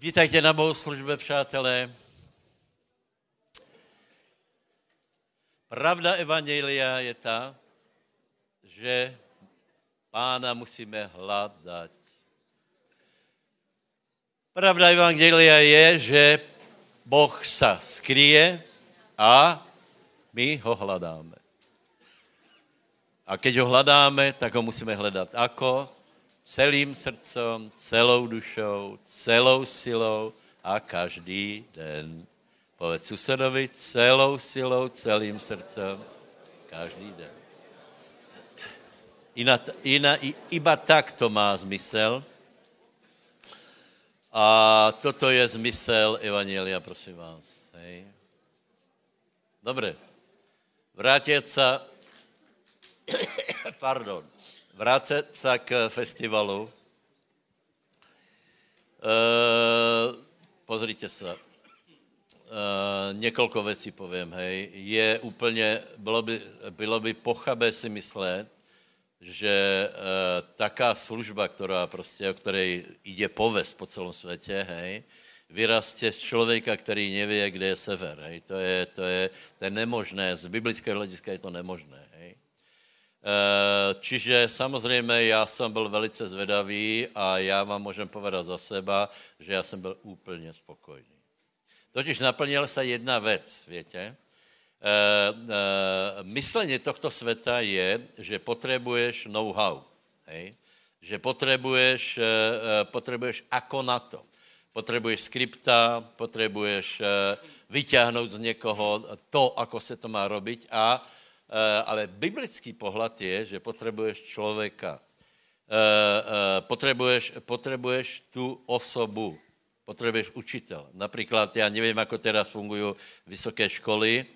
Vítajte na službe, přátelé. Pravda Evangelia je ta, že pána musíme hledat. Pravda Evangelia je, že Boh sa skryje a my ho hledáme. A keď ho hledáme, tak ho musíme hledat ako? Celým srdcom, celou dušou, celou silou a každý den. Povedz susedovi celou silou, celým srdcem, každý den. Ina, ina, iba tak to má zmysel, a toto je zmysel Evangelia, prosím vás. Hej. Dobre. Vrátit sa, pardon, vrátit sa k festivalu. E, pozrite sa. E, několik věcí povím, hej. Je úplně, bylo by, bylo by pochabé si myslet, že e, taká služba, která prostě, o které jde povest po celém světě, hej, vyrastě z člověka, který neví, kde je sever. Hej. To, je, to, je, to je nemožné, z biblického hlediska je to nemožné. Hej. E, čiže samozřejmě já jsem byl velice zvedavý a já vám můžem povedat za seba, že já jsem byl úplně spokojný. Totiž naplnila se jedna věc, větě, Eh, eh, myslenie tohto sveta je, že potrebuješ know-how. Hej? Že potrebuješ, eh, potrebuješ ako na to. Potrebuješ skripta, potrebuješ vyťahnout z někoho to, ako se to má robiť. A, ale biblický pohled je, že potrebuješ člověka. Potrebuješ, potrebuješ tu osobu. Potrebuješ učitel. Například, já nevím, ako teraz fungují vysoké školy,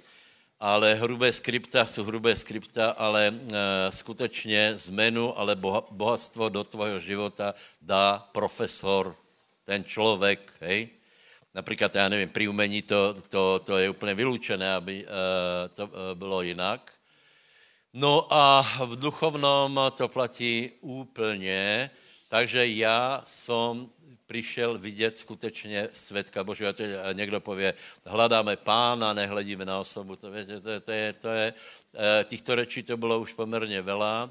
ale hrubé skripta jsou hrubé skripta, ale skutečně zmenu, ale boha, bohatstvo do tvojho života dá profesor, ten člověk, hej? Například, já nevím, pri umení to, to, to je úplně vylučené, aby e, to e, bylo jinak. No a v duchovnom to platí úplně, takže já jsem přišel vidět skutečně světka Božího. A někdo pově, hledáme pána, nehledíme na osobu. To, víte, to, to je, to je, eh, těchto rečí to bylo už poměrně veľa.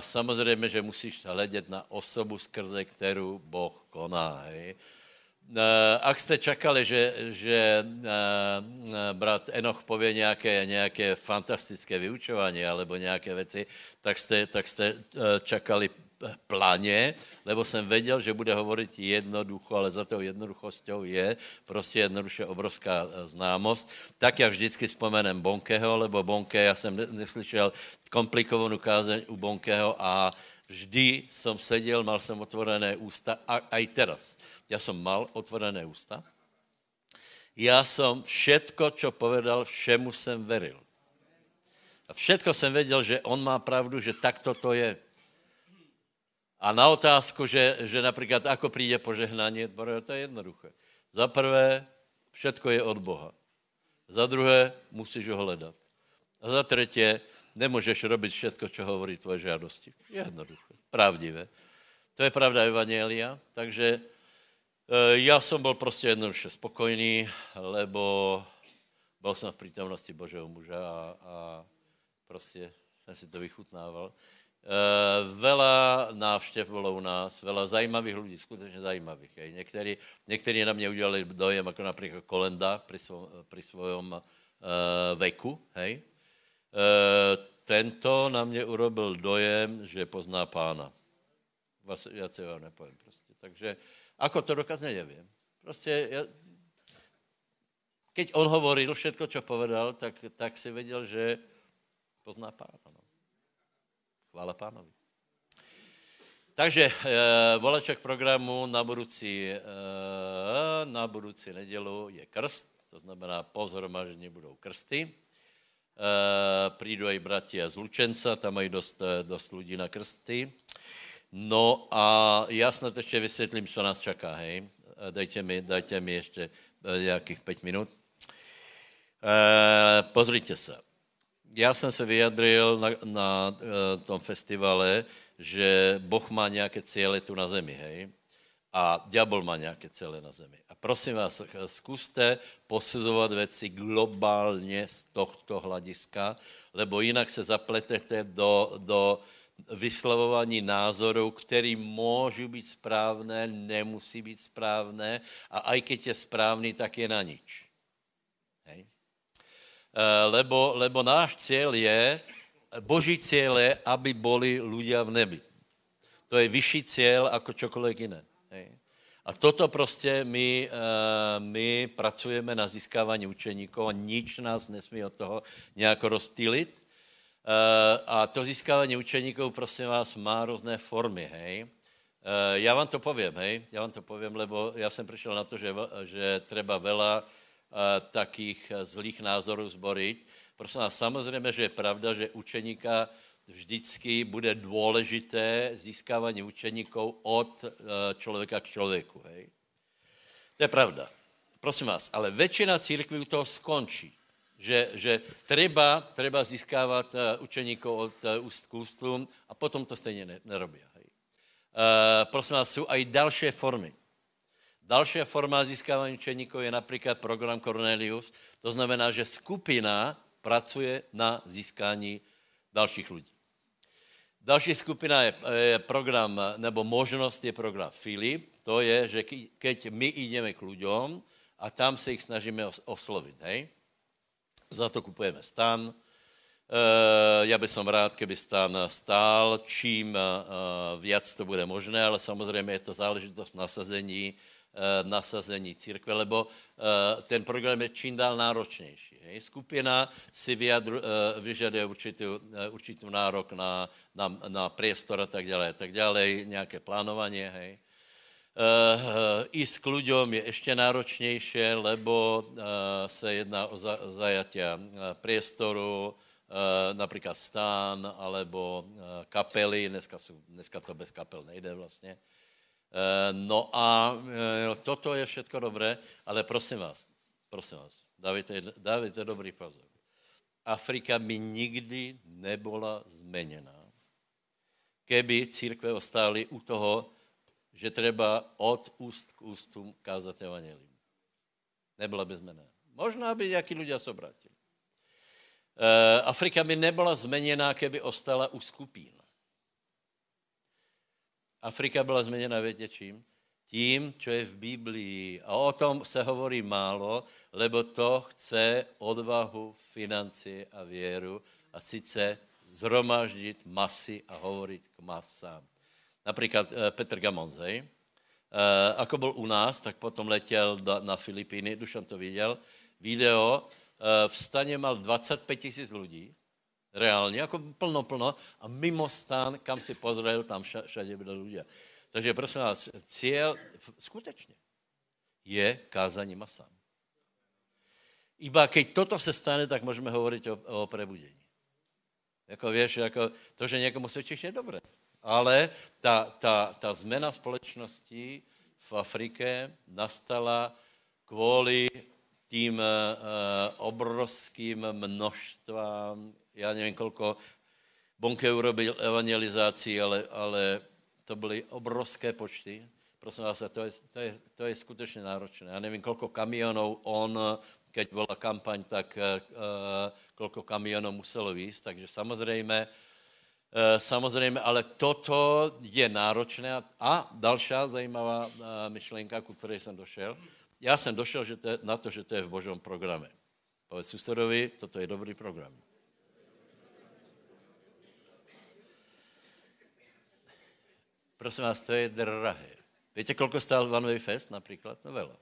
Samozřejmě, že musíš hledět na osobu, skrze kterou Boh koná. Hej. Ak jste čakali, že, že brat Enoch pově nějaké, nějaké fantastické vyučování alebo nějaké věci, tak jste, tak jste čakali pláně, lebo jsem věděl, že bude hovorit jednoducho, ale za tou jednoduchostou je prostě jednoduše obrovská eh, známost. Tak já vždycky vzpomenem Bonkeho, lebo Bonke, já jsem neslyšel komplikovanou kázeň u Bonkeho a vždy jsem seděl, mal jsem otvorené ústa a aj teraz. Já jsem mal otvorené ústa. Já jsem všetko, čo povedal, všemu jsem veril. A všetko jsem věděl, že on má pravdu, že takto to je. A na otázku, že, že například ako přijde požehnání, to je jednoduché. Za prvé, všetko je od Boha. Za druhé, musíš ho hledat. A za třetí, nemůžeš robit všetko, co hovorí tvoje žádosti. Jednoduché, pravdivé. To je pravda Evangelia, takže e, já jsem byl prostě jednoduše spokojný, lebo byl jsem v přítomnosti Božího muža a, a prostě jsem si to vychutnával. Uh, veľa návštěv bylo u nás, veľa zajímavých lidí, skutečně zajímavých. Hej. Někteří, někteří na mě udělali dojem, jako například Kolenda při, svo, při svojom uh, veku. Hej. Uh, tento na mě urobil dojem, že pozná pána. Já si vám nepovím prostě. Takže, ako to dokazne, nevím. Prostě, ja, keď on hovoril všetko, čo povedal, tak, tak si věděl, že pozná pána. No. Chvála pánovi. Takže e, volaček programu na budoucí, e, na budoucí nedělu je krst, to znamená po zhromažení budou krsty. E, prídu aj bratia z Lučenca, tam mají dost, dost lidí na krsty. No a já snad ještě vysvětlím, co nás čaká, hej. Dajte mi, dajte mi ještě nějakých pět minut. E, pozrite se já jsem se vyjadril na, na tom festivale, že Boh má nějaké cíle tu na zemi, hej. A diabol má nějaké celé na zemi. A prosím vás, zkuste posuzovat věci globálně z tohto hlediska, lebo jinak se zapletete do, do vyslovování názorů, které můžou být správné, nemusí být správné a aj keď je správný, tak je na nič. Hej. E, lebo, lebo náš cíl je, Boží cíl je, aby boli ľudia v nebi. To je vyšší cíl ako čokoľvek iné. A toto prostě my, uh, my pracujeme na získávání učeníkov a nič nás nesmí od toho nějak rozptýlit. Uh, a to získávání učeníkov, prosím vás, má různé formy, hej. Uh, já vám to povím, hej, já vám to povím, lebo já jsem přišel na to, že, že treba veľa uh, takých zlých názorů zboriť. Prosím vás, samozřejmě, že je pravda, že učeníka vždycky bude důležité získávání učeníkov od eh, člověka k člověku. Hej? To je pravda. Prosím vás, ale většina církví u toho skončí. Že, že treba, treba získávat eh, učeníkov od eh, úst k ústům a potom to stejně nerobí. Hej? prosím vás, jsou i další formy. Další forma získávání učeníkov je například program Cornelius. To znamená, že skupina pracuje na získání dalších lidí. Další skupina je, je program, nebo možnost je program Filip. To je, že keď my jdeme k ľuďom a tam se jich snažíme oslovit, hej? Za to kupujeme stan. E, já bych som rád, keby stan stál, čím e, viac to bude možné, ale samozřejmě je to záležitost nasazení, e, nasazení církve, lebo e, ten program je čím dál náročnější. Skupina si vyjadru, uh, vyžaduje určitou, uh, určitou nárok na, na, na priestor a tak ďalej, tak ďalej, nejaké plánovanie, hej. Uh, ísť k je ešte náročnejšie, lebo uh, sa jedná o za, zajatia priestoru, uh, napríklad stán alebo kapely, dneska, sú, dneska to bez kapel nejde vlastne. Uh, no a uh, toto je všetko dobré, ale prosím vás, prosím vás, dávajte, dávajte dobrý pozor. Afrika by nikdy nebola zmenená, keby církve ostáli u toho, že treba od úst k ústu kázať evangelium. Nebola by zmenená. Možná by nejakí ľudia sobrátili. E, Afrika by nebola zmenená, keby ostala u skupín. Afrika byla zmeněna, větě čím? tím, čo je v Biblii. A o tom se hovorí málo, lebo to chce odvahu, financie a věru a sice zhromaždit masy a hovoriť k masám. Například eh, Petr Gamonzej, eh, ako byl u nás, tak potom letěl na Filipíny, Dušan to viděl, video, eh, v staně mal 25 tisíc lidí, reálně, jako plno, plno, a mimo stan, kam si pozrel, tam všade byli ľudia. Takže prosím vás, cíl skutečně je kázání masám. Iba keď toto se stane, tak můžeme hovorit o, o prebudení. Jako víš, jako to, že někomu svědčíš, je dobré. Ale ta, ta, ta zmena společnosti v Afrike nastala kvůli tím uh, obrovským množstvám, já nevím, kolko Bonke urobil evangelizací, ale, ale to byly obrovské počty. Prosím vás, to je, to je, to je skutečně náročné. Já nevím, kolko kamionů on, keď byla kampaň, tak uh, kolko kamionů muselo víc, takže samozřejmě, uh, samozřejmě, ale toto je náročné. A další zajímavá uh, myšlenka, ku které jsem došel. Já jsem došel že to je, na to, že to je v božom programe. Povedz susedovi, toto je dobrý program. Prosím vás, to je drahé. Víte, kolko stál One Way Fest například? No veľa.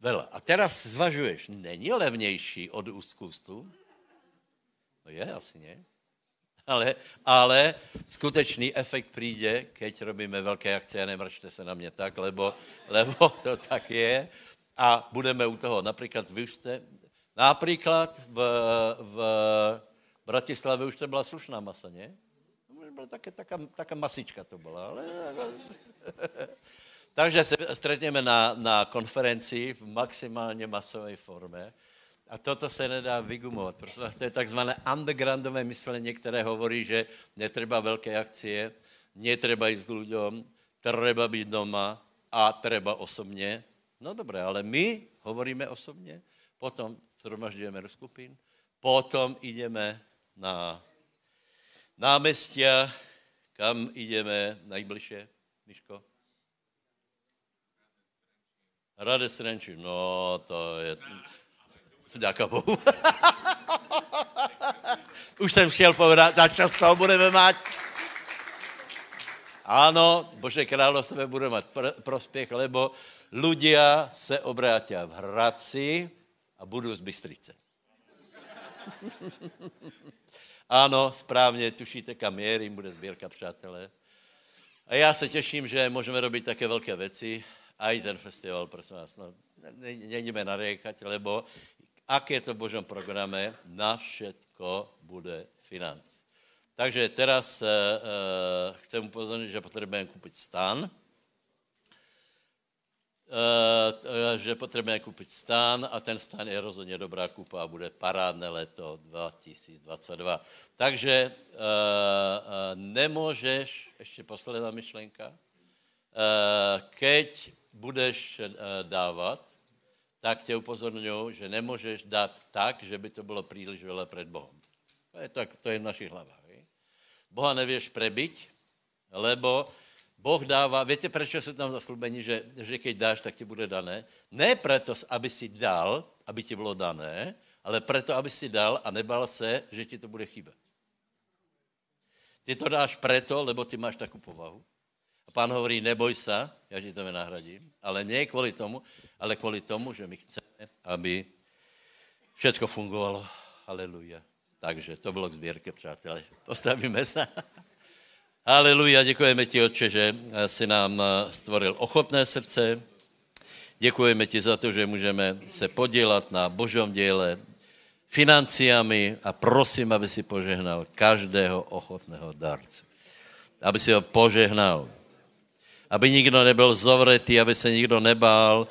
Veľa. A teraz zvažuješ, není levnější od ústu? No je, asi ne. Ale, ale skutečný efekt přijde, keď robíme velké akce a nemrčte se na mě tak, lebo, lebo to tak je. A budeme u toho. Například vy už jste, například v, v Bratislave už to byla slušná masa, ne? Byla také, taká, taká masička to byla, ale... Takže se stretneme na, na konferenci v maximálně masové formě a toto se nedá vygumovat. Prosím vás, to je takzvané undergroundové myšlení, které hovorí, že netreba velké akcie, netreba jít s ľuďom. treba být doma a treba osobně. No dobré, ale my hovoríme osobně, potom zhromažďujeme do potom ideme na námestia, kam ideme najbližšie, Miško? Rade Srenčí, no to je... Ďakujem Bohu. Už jsem chtěl povedat, za čas toho budeme mať. Áno, Bože kráľovstve bude mať pr- prospěch, lebo ľudia se obrátia v Hradci a budú z Bystrice. Áno, správně, tušíte, kam je, bude sbírka, přátelé. A já se těším, že můžeme robiť také velké věci. A i ten festival, prosím vás, no, nejdeme nariekať, lebo ak je to v Božom programe, na všetko bude financ. Takže teraz uh, uh, chcem upozorniť, že potrebujeme kúpiť stan, že potrebujeme kúpiť stan a ten stan je rozhodně dobrá kúpa a bude parádne leto 2022. Takže uh, uh, nemôžeš, ešte posledná myšlenka, keď budeš dávat, tak tě upozorňuji, že nemůžeš dát tak, že by to bylo příliš veľa před Bohem. To je, tak, to je v našich hlavách. Boha nevieš prebiť, lebo Boh dáva, viete, prečo sú tam zaslúbení, že, že keď dáš, tak ti bude dané? Ne preto, aby si dal, aby ti bylo dané, ale preto, aby si dal a nebal se, že ti to bude chýbať. Ty to dáš preto, lebo ty máš takú povahu. A pán hovorí, neboj sa, ja ti to nahradím, ale nie kvôli tomu, ale kvôli tomu, že my chceme, aby všetko fungovalo. Haleluja. Takže to bylo k zbierke, přátelé. Postavíme se. Haleluja, děkujeme ti, Otče, že si nám stvoril ochotné srdce. Děkujeme ti za to, že můžeme se podílat na Božom děle financiami a prosím, aby si požehnal každého ochotného darcu. Aby si ho požehnal. Aby nikdo nebyl zovretý, aby se nikdo nebál,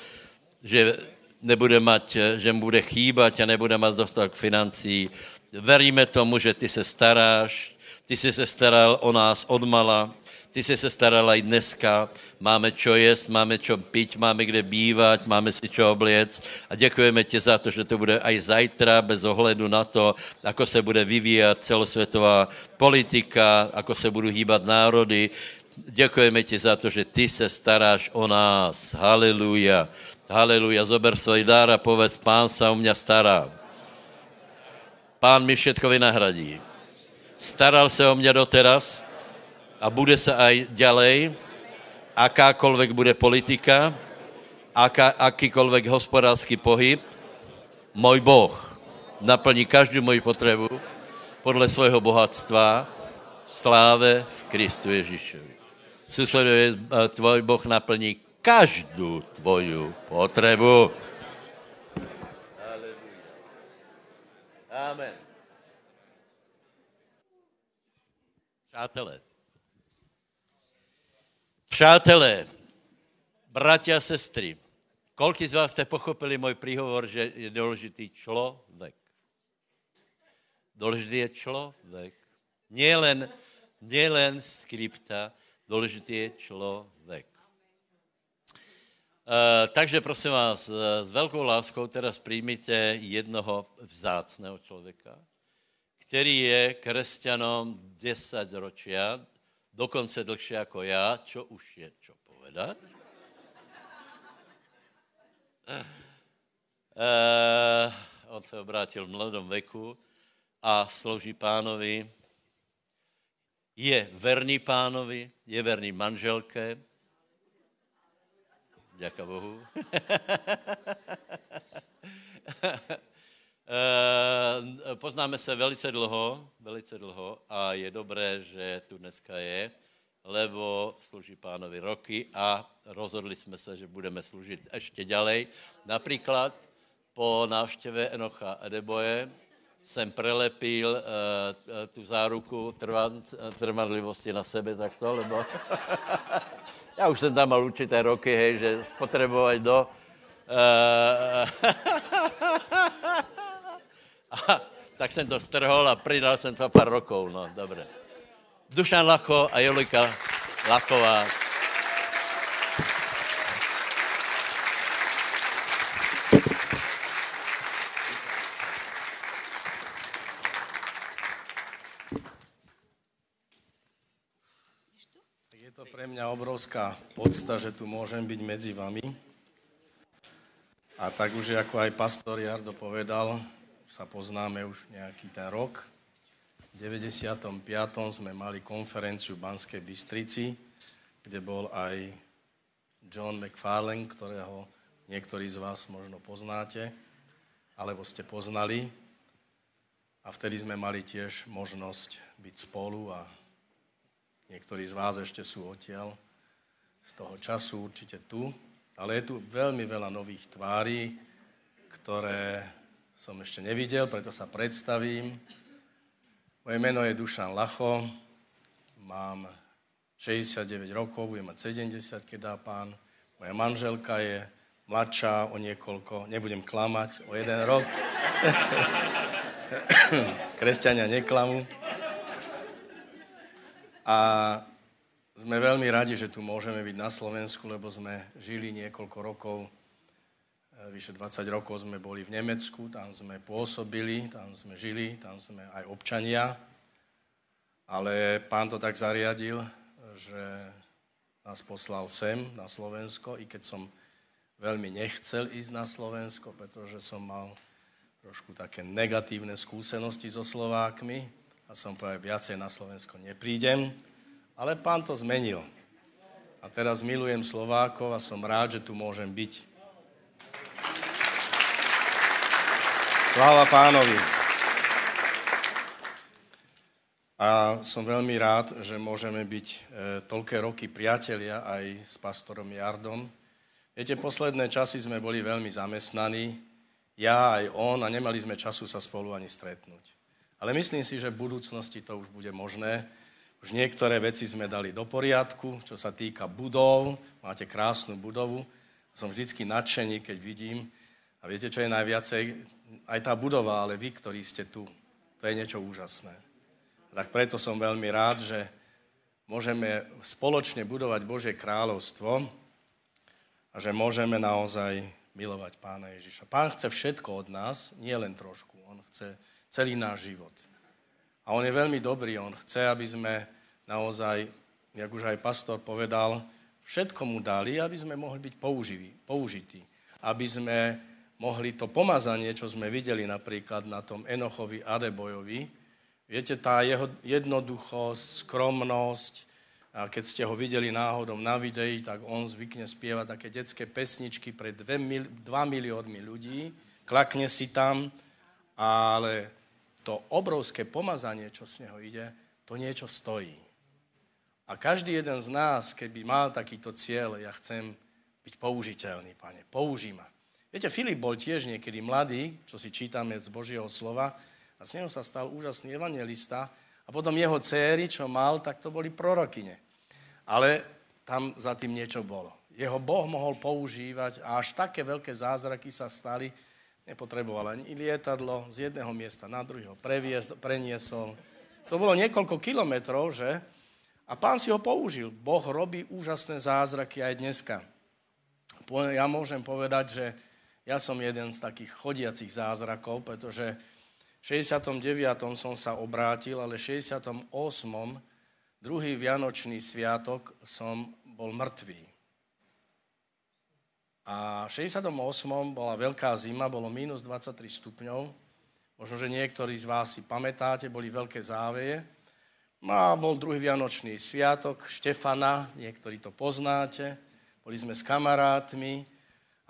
že nebude mať, že mu bude chýbať a nebude mať dostatok financí, veríme tomu, že ty se staráš, ty jsi se staral o nás od mala, ty jsi se staral i dneska, máme čo jíst, máme čo piť, máme kde bývat, máme si čo obliec a děkujeme ti za to, že to bude aj zajtra bez ohledu na to, ako se bude vyvíjat celosvětová politika, ako se budou hýbat národy. Děkujeme ti za to, že ty se staráš o nás. Haleluja. Haleluja. Zober svoj dár a povedz, pán sa o mňa stará. Pán mi všetko vynahradí. Staral se o mě doteraz a bude se aj ďalej. Akákoľvek bude politika, aká, akýkoľvek hospodářský pohyb, môj Boh naplní každú moju potrebu podle svojho bohatstva v sláve v Kristu Ježišovi. Susleduje, tvoj Boh naplní každú tvoju potrebu. Amen. Přátelé, přátelé, bratia a sestry, koľko z vás ste pochopili môj príhovor, že je dôležitý človek? Dôležitý je človek. Nie len, nie len skripta, dôležitý je človek. Uh, takže prosím vás, uh, s velkou láskou teraz přijmite jednoho vzácného člověka, který je kresťanom 10 ročia, dokonce dlhšie jako já, čo už je čo povedat. Uh, on se obrátil v mladom veku a slouží pánovi. Je verný pánovi, je verný manželke, Ďaká Bohu. Eh, poznáme se velice dlho, velice dlho a je dobré, že tu dneska je, lebo služí pánovi roky a rozhodli jsme se, že budeme služit ještě ďalej. Například po návštěvě Enocha Edeboje jsem prelepil uh, tu záruku trvanlivosti na sebe takto, lebo já už jsem tam mal určité roky, hej, že spotřebovat do... Uh, Aha, tak som to strhol a pridal som to pár rokov, no, dobre. Dušan Lacho a Jolika Lachová. Je to pre mňa obrovská podsta, že tu môžem byť medzi vami. A tak už, ako aj pastor Jardo povedal, sa poznáme už nejaký ten rok. V 95. sme mali konferenciu v Banskej Bystrici, kde bol aj John McFarlane, ktorého niektorí z vás možno poznáte, alebo ste poznali. A vtedy sme mali tiež možnosť byť spolu a niektorí z vás ešte sú odtiaľ z toho času určite tu. Ale je tu veľmi veľa nových tvári, ktoré som ešte nevidel, preto sa predstavím. Moje meno je Dušan Lacho, mám 69 rokov, budem mať 70, keď dá pán. Moja manželka je mladšia o niekoľko, nebudem klamať, o jeden rok. Kresťania neklamú. A sme veľmi radi, že tu môžeme byť na Slovensku, lebo sme žili niekoľko rokov, vyše 20 rokov sme boli v Nemecku, tam sme pôsobili, tam sme žili, tam sme aj občania. Ale pán to tak zariadil, že nás poslal sem na Slovensko, i keď som veľmi nechcel ísť na Slovensko, pretože som mal trošku také negatívne skúsenosti so Slovákmi a som povedal, viacej na Slovensko neprídem, ale pán to zmenil. A teraz milujem Slovákov a som rád, že tu môžem byť. Sláva pánovi. A som veľmi rád, že môžeme byť e, toľké roky priatelia aj s pastorom Jardom. Viete, posledné časy sme boli veľmi zamestnaní, ja aj on, a nemali sme času sa spolu ani stretnúť. Ale myslím si, že v budúcnosti to už bude možné. Už niektoré veci sme dali do poriadku, čo sa týka budov. Máte krásnu budovu. Som vždycky nadšený, keď vidím. A viete, čo je najviacej? Aj tá budova, ale vy, ktorí ste tu. To je niečo úžasné. Tak preto som veľmi rád, že môžeme spoločne budovať Božie kráľovstvo a že môžeme naozaj milovať pána Ježiša. Pán chce všetko od nás, nie len trošku. On chce celý náš život. A on je veľmi dobrý. On chce, aby sme naozaj, jak už aj pastor povedal, všetko mu dali, aby sme mohli byť použiví, použití. Aby sme mohli to pomazanie, čo sme videli napríklad na tom Enochovi Adebojovi, viete, tá jeho jednoduchosť, skromnosť, a keď ste ho videli náhodou na videi, tak on zvykne spievať také detské pesničky pre 2 miliónmi ľudí, klakne si tam, ale to obrovské pomazanie, čo z neho ide, to niečo stojí. A každý jeden z nás, keby mal takýto cieľ, ja chcem byť použiteľný, pane, použij ma. Viete, Filip bol tiež niekedy mladý, čo si čítame z Božieho slova, a z neho sa stal úžasný evangelista, a potom jeho céry, čo mal, tak to boli prorokyne. Ale tam za tým niečo bolo. Jeho Boh mohol používať a až také veľké zázraky sa stali, nepotreboval ani lietadlo z jedného miesta na druhého previesť, preniesol. To bolo niekoľko kilometrov, že? A pán si ho použil. Boh robí úžasné zázraky aj dneska. Ja môžem povedať, že ja som jeden z takých chodiacich zázrakov, pretože 69. som sa obrátil, ale 68. druhý Vianočný sviatok som bol mŕtvý. A v 68. bola veľká zima, bolo minus 23 stupňov. Možno, že niektorí z vás si pamätáte, boli veľké záveje. No a bol druhý Vianočný sviatok Štefana, niektorí to poznáte. Boli sme s kamarátmi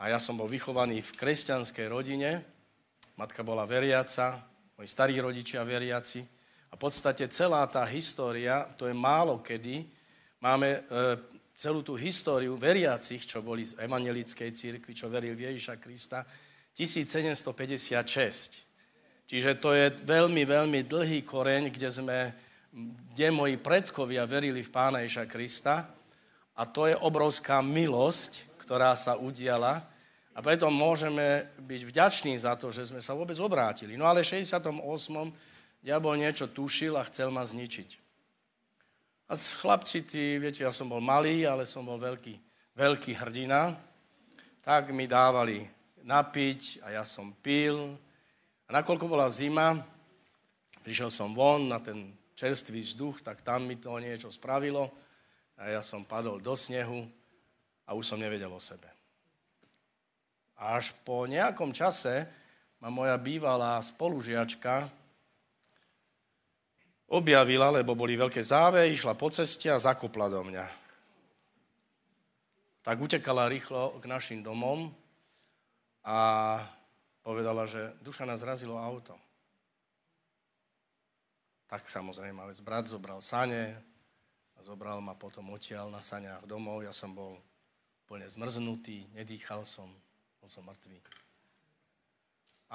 a ja som bol vychovaný v kresťanskej rodine. Matka bola veriaca, moji starí rodičia veriaci. A v podstate celá tá história, to je málo kedy, máme e, celú tú históriu veriacich, čo boli z evangelickej církvy, čo veril Ježiša Krista, 1756. Čiže to je veľmi, veľmi dlhý koreň, kde sme, kde moji predkovia verili v Pána Ježiša Krista a to je obrovská milosť, ktorá sa udiala a preto môžeme byť vďační za to, že sme sa vôbec obrátili. No ale v 68. diabol niečo tušil a chcel ma zničiť. A chlapci, tí, viete, ja som bol malý, ale som bol veľký, veľký hrdina, tak mi dávali napiť a ja som pil. A nakoľko bola zima, prišiel som von na ten čerstvý vzduch, tak tam mi to niečo spravilo. a ja som padol do snehu a už som nevedel o sebe. Až po nejakom čase ma moja bývalá spolužiačka objavila, lebo boli veľké záve, išla po ceste a zakopla do mňa. Tak utekala rýchlo k našim domom a povedala, že duša nás zrazilo auto. Tak samozrejme, ale brat zobral sane a zobral ma potom odtiaľ na saniach domov. Ja som bol úplne zmrznutý, nedýchal som, bol som mŕtvý.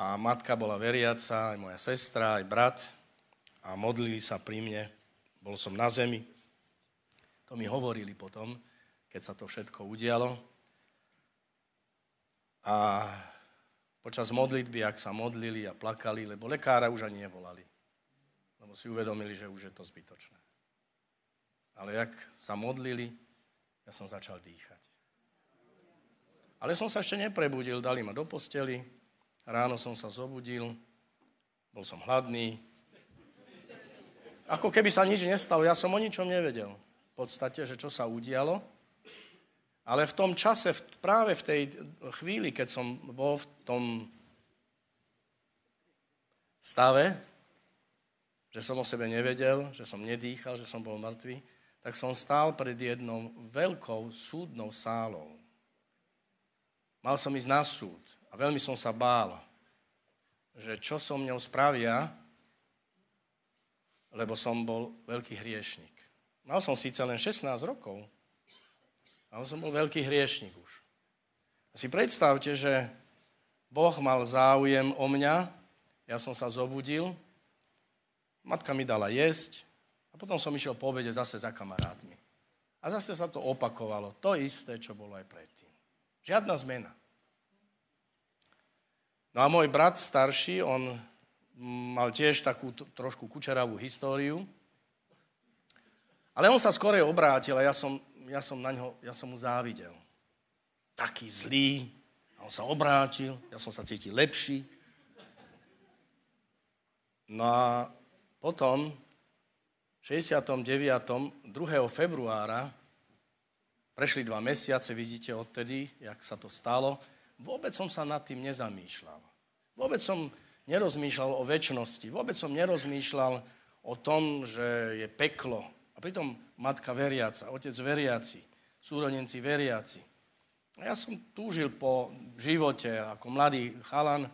A matka bola veriaca, aj moja sestra, aj brat a modlili sa pri mne. Bol som na zemi. To mi hovorili potom, keď sa to všetko udialo. A počas modlitby, ak sa modlili a plakali, lebo lekára už ani nevolali lebo si uvedomili, že už je to zbytočné. Ale jak sa modlili, ja som začal dýchať. Ale som sa ešte neprebudil, dali ma do posteli, ráno som sa zobudil, bol som hladný. Ako keby sa nič nestalo, ja som o ničom nevedel. V podstate, že čo sa udialo. Ale v tom čase, práve v tej chvíli, keď som bol v tom stave, že som o sebe nevedel, že som nedýchal, že som bol mŕtvý, tak som stál pred jednou veľkou súdnou sálou. Mal som ísť na súd a veľmi som sa bál, že čo som mňou spravia, lebo som bol veľký hriešnik. Mal som síce len 16 rokov, ale som bol veľký hriešnik už. A si predstavte, že Boh mal záujem o mňa, ja som sa zobudil, Matka mi dala jesť a potom som išiel po obede zase za kamarátmi. A zase sa to opakovalo. To isté, čo bolo aj predtým. Žiadna zmena. No a môj brat starší, on mal tiež takú trošku kučeravú históriu. Ale on sa skorej obrátil a ja som, ja som, na ňo, ja som mu závidel. Taký zlý. A on sa obrátil, ja som sa cítil lepší. No a potom, v 69. 2. februára, prešli dva mesiace, vidíte odtedy, jak sa to stalo, vôbec som sa nad tým nezamýšľal. Vôbec som nerozmýšľal o väčšnosti, vôbec som nerozmýšľal o tom, že je peklo. A pritom matka veriaca, otec veriaci, súrodenci veriaci. A ja som túžil po živote ako mladý chalan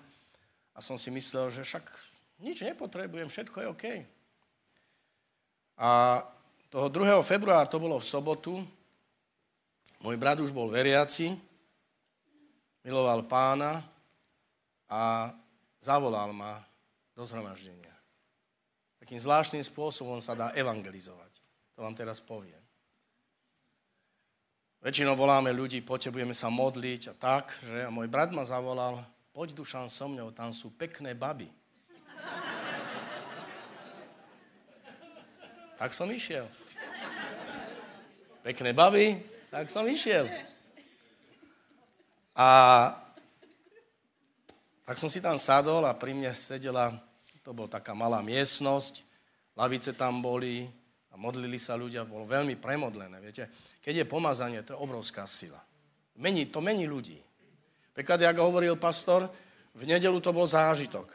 a som si myslel, že však nič nepotrebujem, všetko je OK. A toho 2. februára, to bolo v sobotu, môj brat už bol veriaci, miloval pána a zavolal ma do zhromaždenia. Takým zvláštnym spôsobom sa dá evangelizovať. To vám teraz poviem. Väčšinou voláme ľudí, potrebujeme sa modliť a tak, že? A môj brat ma zavolal, poď dušan so mňou, tam sú pekné baby. Tak som išiel. Pekné baby, tak som išiel. A tak som si tam sadol a pri mne sedela, to bola taká malá miestnosť, lavice tam boli a modlili sa ľudia, bolo veľmi premodlené, viete. Keď je pomazanie, to je obrovská sila. Mení, to mení ľudí. Príklad, ako hovoril pastor, v nedelu to bol zážitok.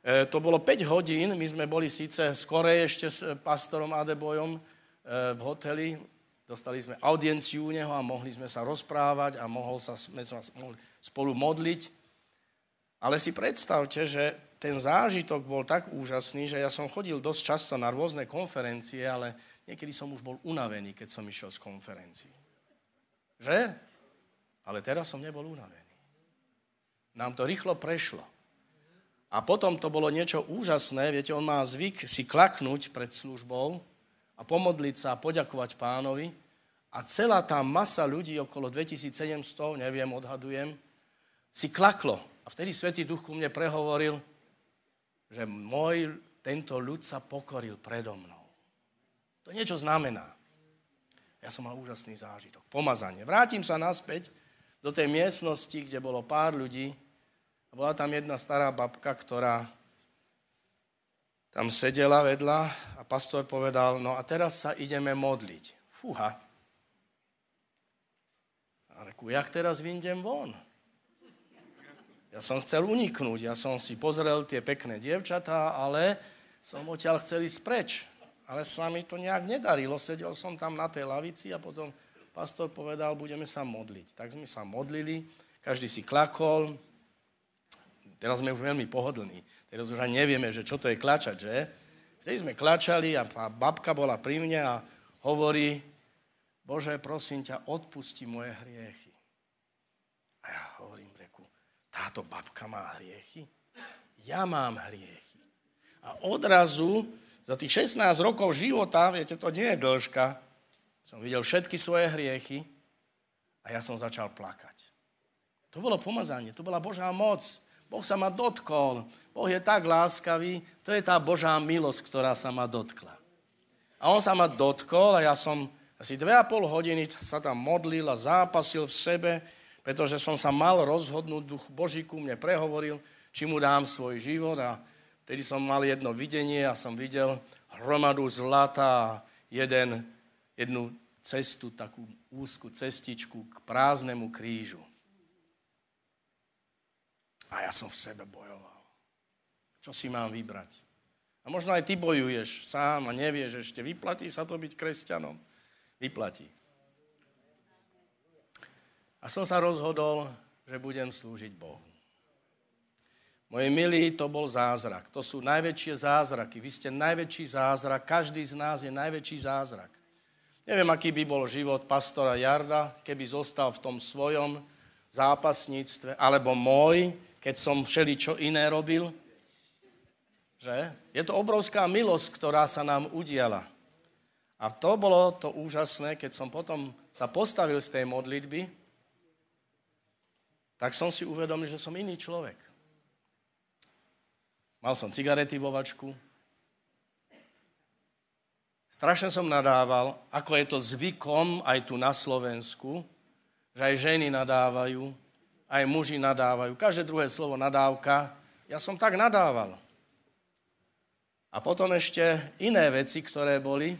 E, to bolo 5 hodín, my sme boli síce skorej ešte s pastorom Adebojom e, v hoteli, dostali sme audienciu u neho a mohli sme sa rozprávať a mohol sa, sme sa mohli spolu modliť. Ale si predstavte, že ten zážitok bol tak úžasný, že ja som chodil dosť často na rôzne konferencie, ale niekedy som už bol unavený, keď som išiel z konferencií. Že? Ale teraz som nebol unavený. Nám to rýchlo prešlo. A potom to bolo niečo úžasné, viete, on má zvyk si klaknúť pred službou a pomodliť sa a poďakovať pánovi. A celá tá masa ľudí, okolo 2700, neviem, odhadujem, si klaklo. A vtedy Svetý Duch ku mne prehovoril, že môj, tento ľud sa pokoril predo mnou. To niečo znamená. Ja som mal úžasný zážitok. Pomazanie. Vrátim sa naspäť do tej miestnosti, kde bolo pár ľudí, a bola tam jedna stará babka, ktorá tam sedela vedľa a pastor povedal, no a teraz sa ideme modliť. Fúha, A reku, jak teraz vyjdem von? Ja som chcel uniknúť, ja som si pozrel tie pekné dievčatá, ale som odtiaľ chcel ísť preč. Ale sa mi to nejak nedarilo, sedel som tam na tej lavici a potom pastor povedal, budeme sa modliť. Tak sme sa modlili, každý si klakol, teraz sme už veľmi pohodlní, teraz už ani nevieme, že čo to je klačať, že? Vtedy sme klačali a babka bola pri mne a hovorí, Bože, prosím ťa, odpusti moje hriechy. A ja hovorím, reku, táto babka má hriechy? Ja mám hriechy. A odrazu, za tých 16 rokov života, viete, to nie je dĺžka, som videl všetky svoje hriechy a ja som začal plakať. To bolo pomazanie, to bola Božá moc. Boh sa ma dotkol. Boh je tak láskavý, to je tá Božá milosť, ktorá sa ma dotkla. A on sa ma dotkol a ja som asi dve a pol hodiny sa tam modlil a zápasil v sebe, pretože som sa mal rozhodnúť, duch Boží ku mne prehovoril, či mu dám svoj život a vtedy som mal jedno videnie a som videl hromadu zlata a jeden, jednu cestu, takú úzku cestičku k prázdnemu krížu. A ja som v sebe bojoval. Čo si mám vybrať? A možno aj ty bojuješ sám a nevieš ešte, vyplatí sa to byť kresťanom vyplatí. A som sa rozhodol, že budem slúžiť Bohu. Moje milí, to bol zázrak. To sú najväčšie zázraky. Vy ste najväčší zázrak. Každý z nás je najväčší zázrak. Neviem, aký by bol život pastora Jarda, keby zostal v tom svojom zápasníctve, alebo môj, keď som všeli čo iné robil. Že? Je to obrovská milosť, ktorá sa nám udiala. A to bolo to úžasné, keď som potom sa postavil z tej modlitby, tak som si uvedomil, že som iný človek. Mal som cigarety vo vačku. Strašne som nadával, ako je to zvykom aj tu na Slovensku, že aj ženy nadávajú, aj muži nadávajú. Každé druhé slovo nadávka. Ja som tak nadával. A potom ešte iné veci, ktoré boli,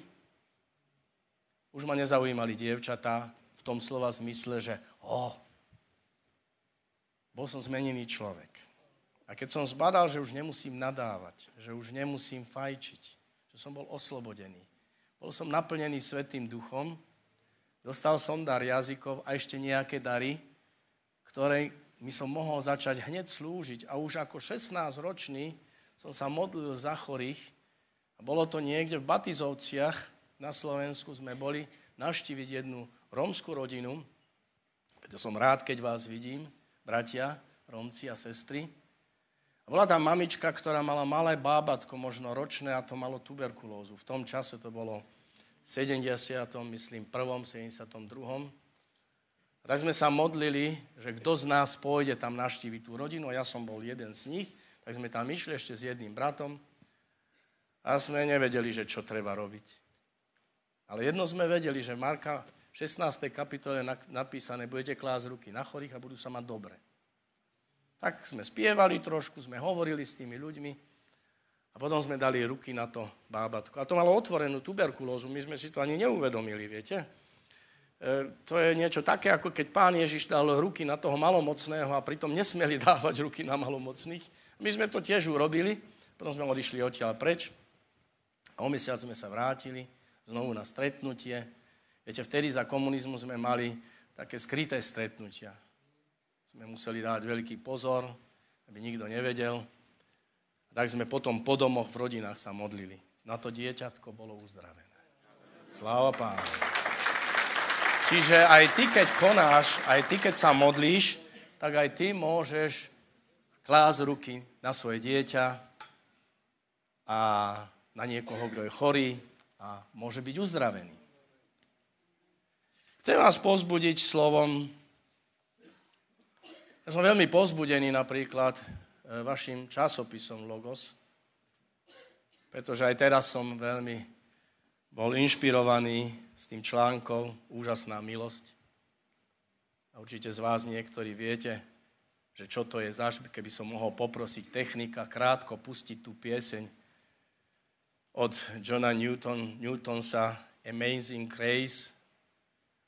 už ma nezaujímali dievčatá v tom slova zmysle, že o, bol som zmenený človek. A keď som zbadal, že už nemusím nadávať, že už nemusím fajčiť, že som bol oslobodený, bol som naplnený Svetým duchom, dostal som dar jazykov a ešte nejaké dary, ktoré mi som mohol začať hneď slúžiť. A už ako 16-ročný som sa modlil za chorých a bolo to niekde v Batizovciach, na Slovensku sme boli navštíviť jednu rómskú rodinu. Preto som rád, keď vás vidím, bratia, Rómci a sestry. A bola tam mamička, ktorá mala malé bábatko, možno ročné, a to malo tuberkulózu. V tom čase to bolo v 70. myslím, 1. 72. A tak sme sa modlili, že kto z nás pôjde tam navštíviť tú rodinu, ja som bol jeden z nich, tak sme tam išli ešte s jedným bratom a sme nevedeli, že čo treba robiť. Ale jedno sme vedeli, že Marka v 16. kapitole napísané, budete klásť ruky na chorých a budú sa mať dobre. Tak sme spievali trošku, sme hovorili s tými ľuďmi a potom sme dali ruky na to bábatko. A to malo otvorenú tuberkulózu, my sme si to ani neuvedomili, viete. E, to je niečo také, ako keď pán Ježiš dal ruky na toho malomocného a pritom nesmeli dávať ruky na malomocných. My sme to tiež urobili, potom sme odišli odtiaľ preč a o mesiac sme sa vrátili znovu na stretnutie. Viete, vtedy za komunizmu sme mali také skryté stretnutia. Sme museli dávať veľký pozor, aby nikto nevedel. A tak sme potom po domoch v rodinách sa modlili. Na to dieťatko bolo uzdravené. Sláva pánu. Čiže aj ty, keď konáš, aj ty, keď sa modlíš, tak aj ty môžeš klásť ruky na svoje dieťa a na niekoho, kto je chorý, a môže byť uzdravený. Chcem vás pozbudiť slovom, ja som veľmi pozbudený napríklad e, vašim časopisom Logos, pretože aj teraz som veľmi bol inšpirovaný s tým článkom Úžasná milosť. A určite z vás niektorí viete, že čo to je zaž, keby som mohol poprosiť technika krátko pustiť tú pieseň od Johna Newton, Newtonsa Amazing Grace.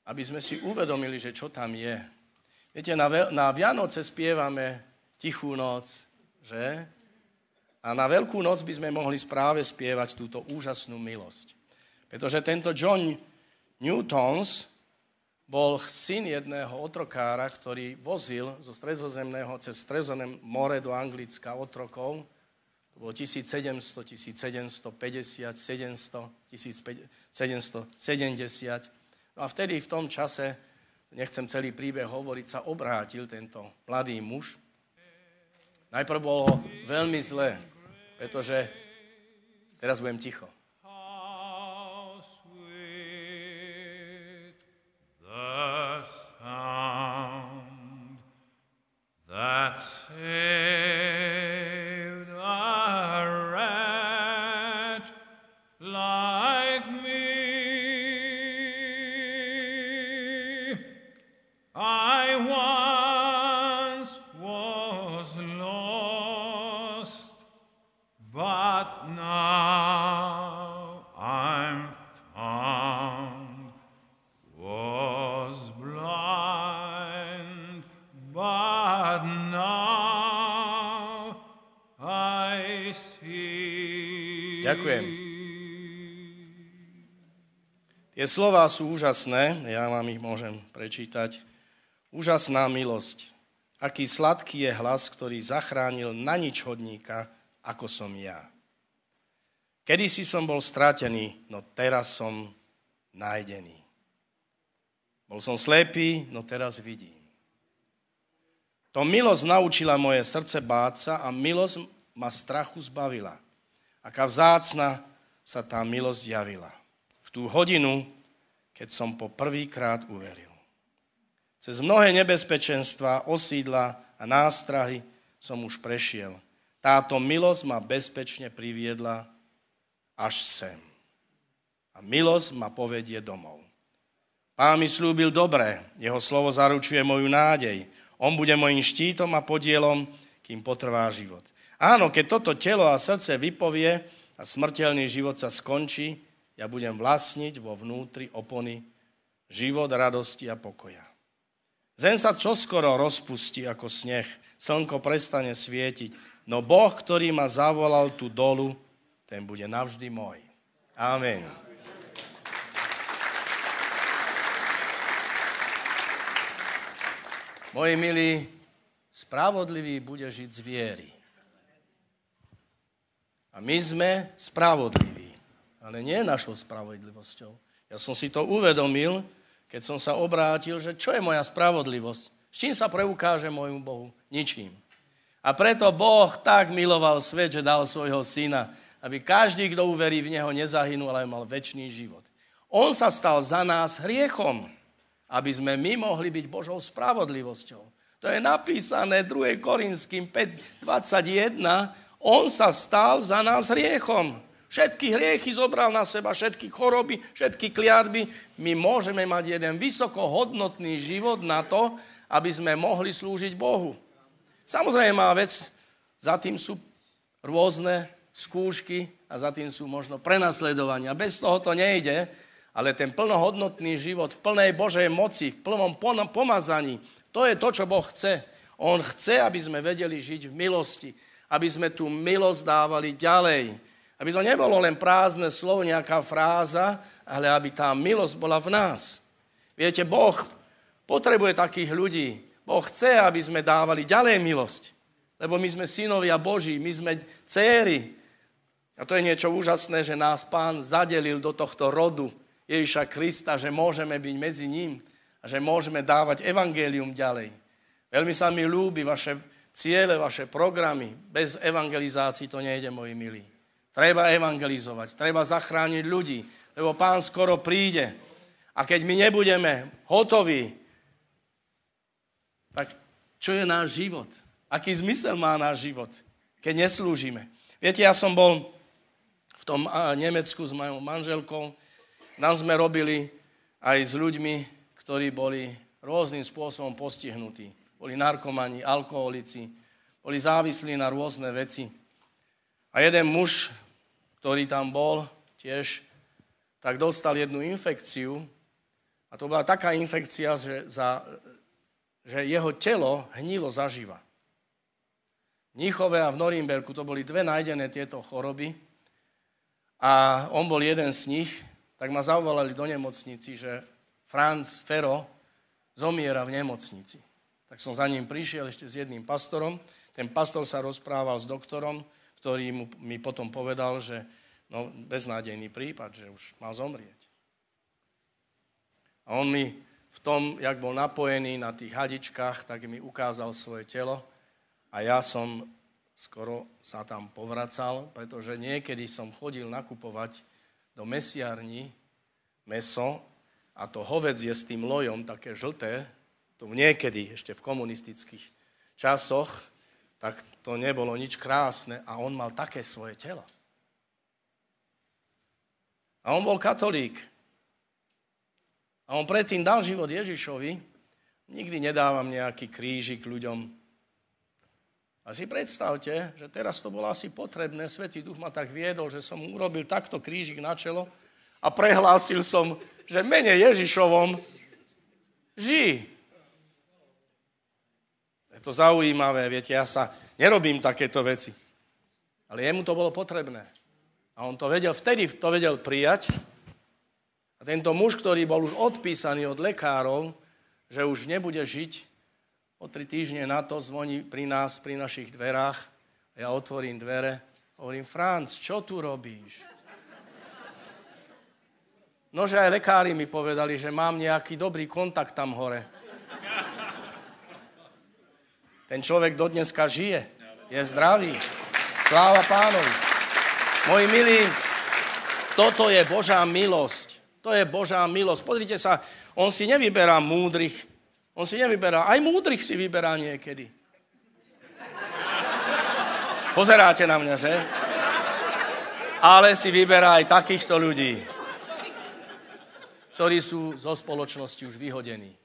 aby sme si uvedomili, že čo tam je. Viete, na, na Vianoce spievame Tichú noc, že? A na Veľkú noc by sme mohli správe spievať túto úžasnú milosť. Pretože tento John Newtons bol syn jedného otrokára, ktorý vozil zo stredozemného cez stredozemné more do Anglicka otrokov. To bolo 1700, 1750, 700, 1770. No a vtedy v tom čase, nechcem celý príbeh hovoriť, sa obrátil tento mladý muž. Najprv bolo veľmi zlé, pretože teraz budem ticho. Ďakujem. Tie slova sú úžasné, ja vám ich môžem prečítať. Úžasná milosť. Aký sladký je hlas, ktorý zachránil na nič hodníka, ako som ja. Kedy si som bol stratený, no teraz som nájdený. Bol som slepý, no teraz vidím. To milosť naučila moje srdce báť sa a milosť ma strachu zbavila. Aká vzácna sa tá milosť javila. V tú hodinu, keď som po prvýkrát uveril. Cez mnohé nebezpečenstva, osídla a nástrahy som už prešiel. Táto milosť ma bezpečne priviedla až sem. A milosť ma povedie domov. Pán mi slúbil dobré, jeho slovo zaručuje moju nádej. On bude mojim štítom a podielom, kým potrvá život. Áno, keď toto telo a srdce vypovie a smrteľný život sa skončí, ja budem vlastniť vo vnútri opony život radosti a pokoja. Zem sa čoskoro rozpustí ako sneh, slnko prestane svietiť, no Boh, ktorý ma zavolal tu dolu, ten bude navždy môj. Amen. Moji milí, spravodlivý bude žiť z viery. A my sme spravodliví. Ale nie našou spravodlivosťou. Ja som si to uvedomil, keď som sa obrátil, že čo je moja spravodlivosť? S čím sa preukáže môjmu Bohu? Ničím. A preto Boh tak miloval svet, že dal svojho syna, aby každý, kto uverí v Neho, nezahynul, ale mal väčší život. On sa stal za nás hriechom, aby sme my mohli byť Božou spravodlivosťou. To je napísané 2. Korinským 5, 21, on sa stal za nás hriechom. Všetky hriechy zobral na seba, všetky choroby, všetky kliatby. My môžeme mať jeden vysokohodnotný život na to, aby sme mohli slúžiť Bohu. Samozrejme má vec, za tým sú rôzne skúšky a za tým sú možno prenasledovania. Bez toho to nejde, ale ten plnohodnotný život v plnej Božej moci, v plnom pomazaní, to je to, čo Boh chce. On chce, aby sme vedeli žiť v milosti, aby sme tú milosť dávali ďalej. Aby to nebolo len prázdne slovo, nejaká fráza, ale aby tá milosť bola v nás. Viete, Boh potrebuje takých ľudí. Boh chce, aby sme dávali ďalej milosť. Lebo my sme synovia Boží, my sme céry. A to je niečo úžasné, že nás pán zadelil do tohto rodu Ježiša Krista, že môžeme byť medzi ním a že môžeme dávať evangelium ďalej. Veľmi sa mi ľúbi vaše ciele, vaše programy. Bez evangelizácií to nejde, moji milí. Treba evangelizovať, treba zachrániť ľudí, lebo pán skoro príde. A keď my nebudeme hotoví, tak čo je náš život? Aký zmysel má náš život, keď neslúžime? Viete, ja som bol v tom Nemecku s mojou manželkou, tam sme robili aj s ľuďmi, ktorí boli rôznym spôsobom postihnutí boli narkomani, alkoholici, boli závislí na rôzne veci. A jeden muž, ktorý tam bol tiež, tak dostal jednu infekciu A to bola taká infekcia, že, za, že jeho telo hnilo zaživa. V Níchove a v Norimberku to boli dve nájdené tieto choroby a on bol jeden z nich, tak ma zavolali do nemocnici, že Franz Fero zomiera v nemocnici. Tak som za ním prišiel ešte s jedným pastorom. Ten pastor sa rozprával s doktorom, ktorý mu, mi potom povedal, že no, beznádejný prípad, že už má zomrieť. A on mi v tom, jak bol napojený na tých hadičkách, tak mi ukázal svoje telo a ja som skoro sa tam povracal, pretože niekedy som chodil nakupovať do mesiarní meso a to hovedzie s tým lojom, také žlté, to niekedy ešte v komunistických časoch, tak to nebolo nič krásne a on mal také svoje telo. A on bol katolík. A on predtým dal život Ježišovi. Nikdy nedávam nejaký krížik ľuďom. A si predstavte, že teraz to bolo asi potrebné. Svetý duch ma tak viedol, že som urobil takto krížik na čelo a prehlásil som, že mene Ježišovom žij. Je to zaujímavé, viete, ja sa nerobím takéto veci. Ale jemu to bolo potrebné. A on to vedel, vtedy to vedel prijať. A tento muž, ktorý bol už odpísaný od lekárov, že už nebude žiť, o tri týždne na to zvoní pri nás, pri našich dverách. Ja otvorím dvere, hovorím, Franc, čo tu robíš? Nože aj lekári mi povedali, že mám nejaký dobrý kontakt tam hore. Ten človek do dneska žije. Je zdravý. Sláva pánovi. Moji milí, toto je Božá milosť. To je Božá milosť. Pozrite sa, on si nevyberá múdrych. On si nevyberá, aj múdrych si vyberá niekedy. Pozeráte na mňa, že? Ale si vyberá aj takýchto ľudí, ktorí sú zo spoločnosti už vyhodení.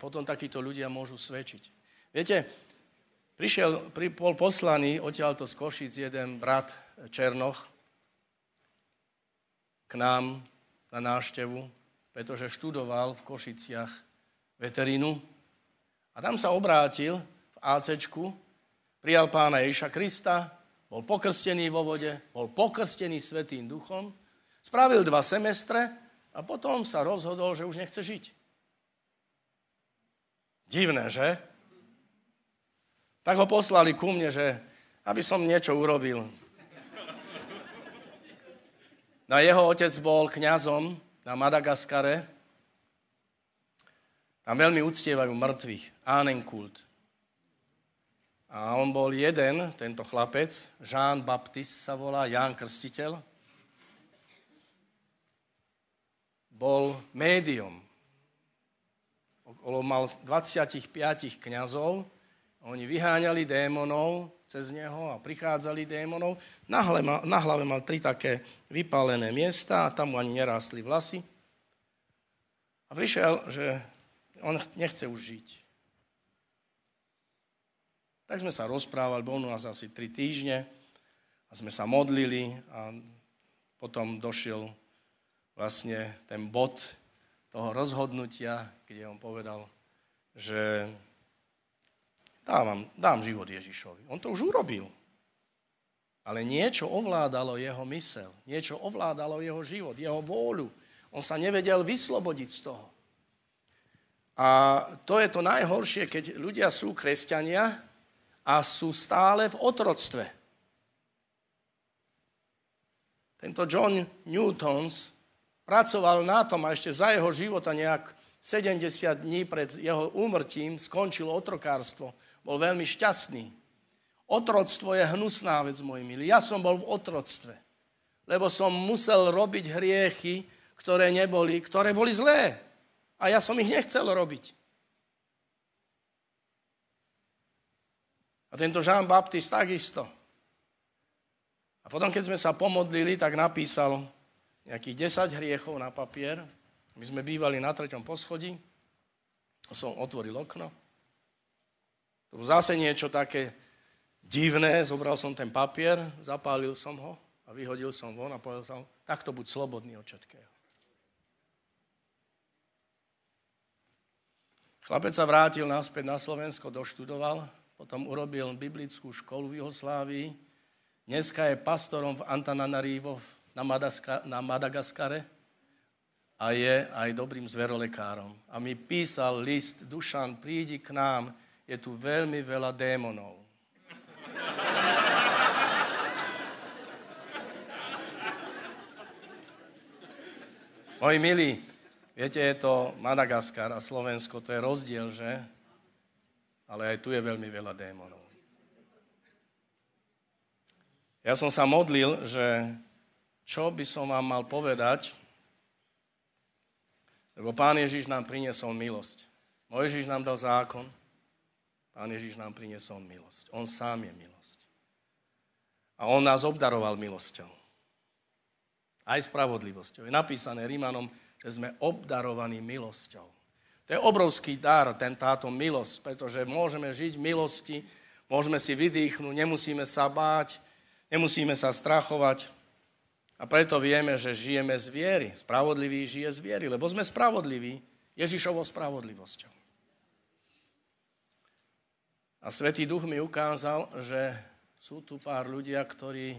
Potom takíto ľudia môžu svedčiť. Viete, prišiel, pri, bol poslaný odtiaľto z Košic jeden brat Černoch k nám na náštevu, pretože študoval v Košiciach veterínu a tam sa obrátil v ACčku, prijal pána Ježiša Krista, bol pokrstený vo vode, bol pokrstený Svetým duchom, spravil dva semestre a potom sa rozhodol, že už nechce žiť. Divné, že? Tak ho poslali ku mne, že aby som niečo urobil. No jeho otec bol kňazom na Madagaskare. Tam veľmi uctievajú mŕtvych. Ánenkult. A on bol jeden, tento chlapec, Jean Baptiste sa volá, Ján Krstiteľ. Bol médium mal 25 kňazov, oni vyháňali démonov cez neho a prichádzali démonov. Na hlave, na hlave mal tri také vypálené miesta a tam mu ani nerástli vlasy. A prišiel, že on nechce už žiť. Tak sme sa rozprávali, bol u nás asi tri týždne a sme sa modlili a potom došiel vlastne ten bod, toho rozhodnutia, kde on povedal, že dávam, dám život Ježišovi. On to už urobil. Ale niečo ovládalo jeho mysel, niečo ovládalo jeho život, jeho vôľu. On sa nevedel vyslobodiť z toho. A to je to najhoršie, keď ľudia sú kresťania a sú stále v otroctve. Tento John Newtons pracoval na tom a ešte za jeho života nejak 70 dní pred jeho úmrtím skončilo otrokárstvo. Bol veľmi šťastný. Otroctvo je hnusná vec, môj milý. Ja som bol v otroctve, lebo som musel robiť hriechy, ktoré neboli, ktoré boli zlé. A ja som ich nechcel robiť. A tento Jean Baptiste takisto. A potom, keď sme sa pomodlili, tak napísal, nejakých 10 hriechov na papier. My sme bývali na treťom poschodí. Som otvoril okno. To bolo zase niečo také divné. Zobral som ten papier, zapálil som ho a vyhodil som von a povedal som, takto buď slobodný od všetkého. Chlapec sa vrátil naspäť na Slovensko, doštudoval, potom urobil biblickú školu v Juhoslávii, dneska je pastorom v Antananarívo na, na Madagaskare a je aj dobrým zverolekárom. A mi písal list, Dušan, prídi k nám, je tu veľmi veľa démonov. Moji milí, viete, je to Madagaskar a Slovensko, to je rozdiel, že? Ale aj tu je veľmi veľa démonov. Ja som sa modlil, že čo by som vám mal povedať, lebo Pán Ježiš nám priniesol milosť. Mojžiš nám dal zákon, Pán Ježiš nám priniesol milosť. On sám je milosť. A On nás obdaroval milosťou aj spravodlivosťou. Je napísané Rímanom, že sme obdarovaní milosťou. To je obrovský dar, ten táto milosť, pretože môžeme žiť v milosti, môžeme si vydýchnuť, nemusíme sa báť, nemusíme sa strachovať. A preto vieme, že žijeme z viery. Spravodlivý žije z viery, lebo sme spravodliví Ježišovou spravodlivosťou. A Svetý Duch mi ukázal, že sú tu pár ľudia, ktorí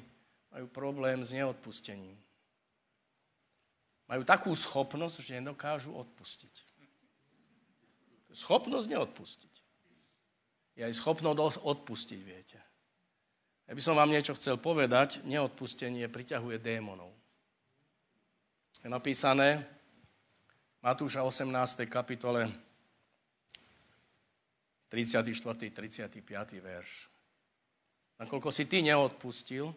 majú problém s neodpustením majú takú schopnosť, že nedokážu odpustiť. Schopnosť neodpustiť. Je aj schopnosť odpustiť, viete. Ja by som vám niečo chcel povedať, neodpustenie priťahuje démonov. Je napísané Matúša 18. kapitole 34. 35. verš. Nakoľko si ty neodpustil,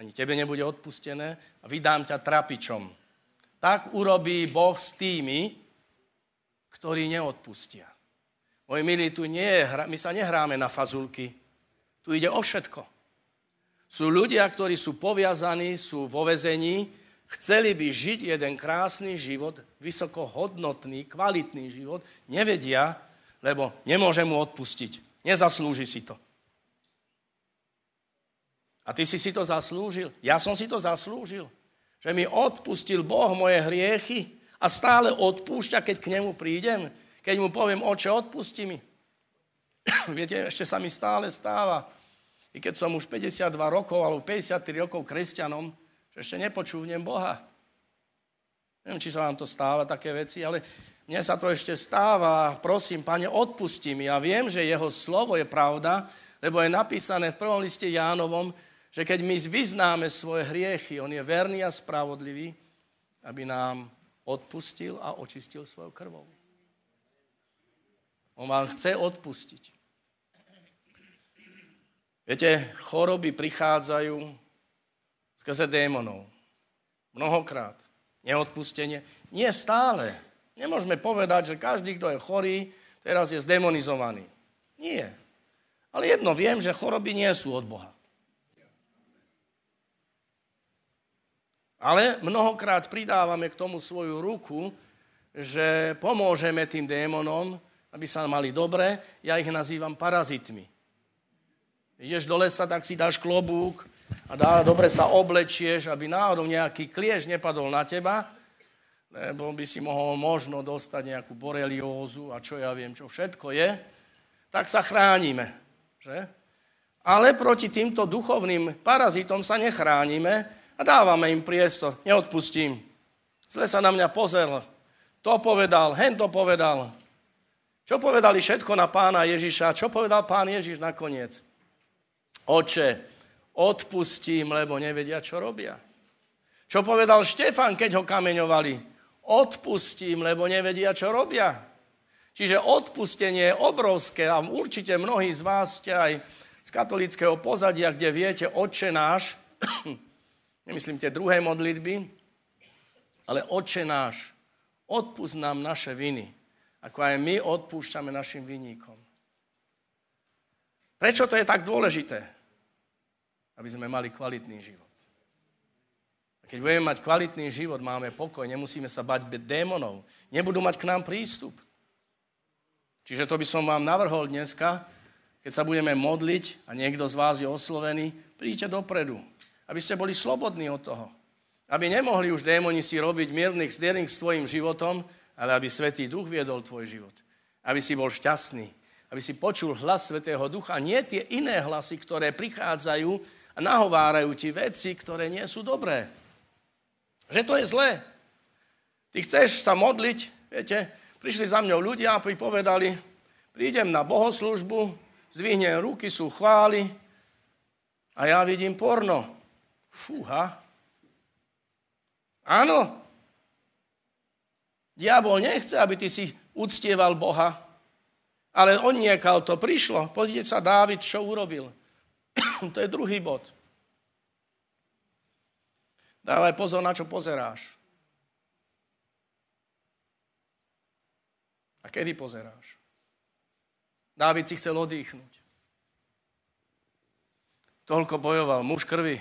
ani tebe nebude odpustené a vydám ťa trapičom, tak urobí Boh s tými, ktorí neodpustia. Moji milí, tu nie je, my sa nehráme na fazulky. Tu ide o všetko. Sú ľudia, ktorí sú poviazaní, sú vo vezení, chceli by žiť jeden krásny život, vysokohodnotný, kvalitný život, nevedia, lebo nemôže mu odpustiť. Nezaslúži si to. A ty si si to zaslúžil. Ja som si to zaslúžil že mi odpustil Boh moje hriechy a stále odpúšťa, keď k nemu prídem, keď mu poviem, oče, odpusti mi. Viete, ešte sa mi stále stáva, i keď som už 52 rokov alebo 53 rokov kresťanom, že ešte nepočúvnem Boha. Neviem, či sa vám to stáva, také veci, ale mne sa to ešte stáva. Prosím, pane, odpusti mi. Ja viem, že jeho slovo je pravda, lebo je napísané v prvom liste Jánovom, že keď my vyznáme svoje hriechy, on je verný a spravodlivý, aby nám odpustil a očistil svojou krvou. On vám chce odpustiť. Viete, choroby prichádzajú skrze démonov. Mnohokrát. Neodpustenie. Nie stále. Nemôžeme povedať, že každý, kto je chorý, teraz je zdemonizovaný. Nie. Ale jedno viem, že choroby nie sú od Boha. Ale mnohokrát pridávame k tomu svoju ruku, že pomôžeme tým démonom, aby sa mali dobre. Ja ich nazývam parazitmi. Ideš do lesa, tak si dáš klobúk a dá, dobre sa oblečieš, aby náhodou nejaký kliež nepadol na teba, lebo by si mohol možno dostať nejakú boreliózu a čo ja viem, čo všetko je, tak sa chránime. Že? Ale proti týmto duchovným parazitom sa nechránime, a dávame im priestor. Neodpustím. Zle sa na mňa pozrel. To povedal, hen to povedal. Čo povedali všetko na pána Ježiša? Čo povedal pán Ježiš nakoniec? Oče, odpustím, lebo nevedia, čo robia. Čo povedal Štefan, keď ho kameňovali? Odpustím, lebo nevedia, čo robia. Čiže odpustenie je obrovské a určite mnohí z vás ste aj z katolického pozadia, kde viete, oče náš, nemyslím tie druhé modlitby, ale Oče náš, odpust nám naše viny, ako aj my odpúšťame našim vinníkom. Prečo to je tak dôležité? Aby sme mali kvalitný život. A keď budeme mať kvalitný život, máme pokoj, nemusíme sa bať démonov, nebudú mať k nám prístup. Čiže to by som vám navrhol dneska, keď sa budeme modliť a niekto z vás je oslovený, príďte dopredu Aby ste boli slobodní od toho. Aby nemohli už démoni si robiť miernych stiering s tvojim životom, ale aby Svetý Duch viedol tvoj život. Aby si bol šťastný. Aby si počul hlas Svetého Ducha. Nie tie iné hlasy, ktoré prichádzajú a nahovárajú ti veci, ktoré nie sú dobré. Že to je zlé. Ty chceš sa modliť, viete, prišli za mňou ľudia a povedali, prídem na bohoslužbu, zdvihnem ruky, sú chvály a ja vidím porno. Fúha. Áno. Diabol nechce, aby ty si uctieval Boha, ale on niekal to prišlo. Pozrite sa, Dávid, čo urobil. to je druhý bod. Dávaj pozor, na čo pozeráš. A kedy pozeráš? Dávid si chcel odýchnuť. Toľko bojoval, muž krvi.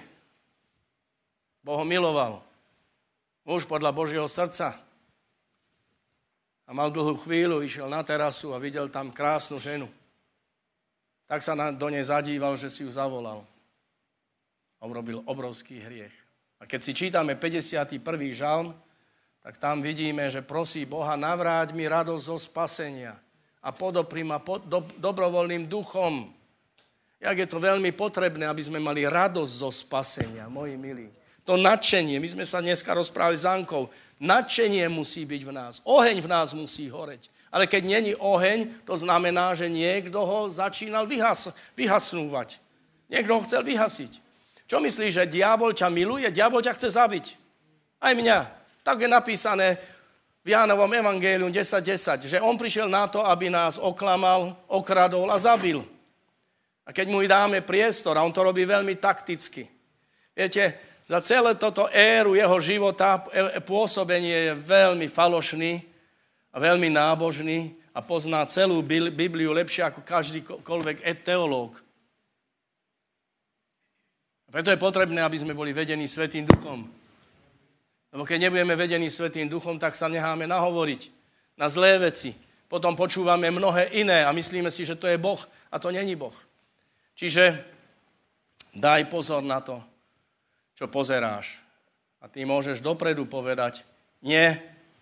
Boh ho miloval. Muž podľa Božieho srdca. A mal dlhú chvíľu, išiel na terasu a videl tam krásnu ženu. Tak sa do nej zadíval, že si ju zavolal. A obrovský hriech. A keď si čítame 51. žalm, tak tam vidíme, že prosí Boha, navráť mi radosť zo spasenia a podopri ma pod, do, dobrovoľným duchom. Jak je to veľmi potrebné, aby sme mali radosť zo spasenia, moji milí. To nadšenie, my sme sa dneska rozprávali s Ankou, nadšenie musí byť v nás, oheň v nás musí horeť. Ale keď není oheň, to znamená, že niekto ho začínal vyhas, vyhasnúvať. Niekto ho chcel vyhasiť. Čo myslíš, že diabol ťa miluje? Diabol ťa chce zabiť. Aj mňa. Tak je napísané v Jánovom evangelium 10.10, 10, že on prišiel na to, aby nás oklamal, okradol a zabil. A keď mu dáme priestor, a on to robí veľmi takticky. Viete, za celé toto éru jeho života e, e, pôsobenie je veľmi falošný a veľmi nábožný a pozná celú Bibliu lepšie ako každýkoľvek teológ. Preto je potrebné, aby sme boli vedení Svetým duchom. Lebo keď nebudeme vedení Svetým duchom, tak sa necháme nahovoriť na zlé veci. Potom počúvame mnohé iné a myslíme si, že to je Boh a to není Boh. Čiže daj pozor na to, čo pozeráš. A ty môžeš dopredu povedať, nie,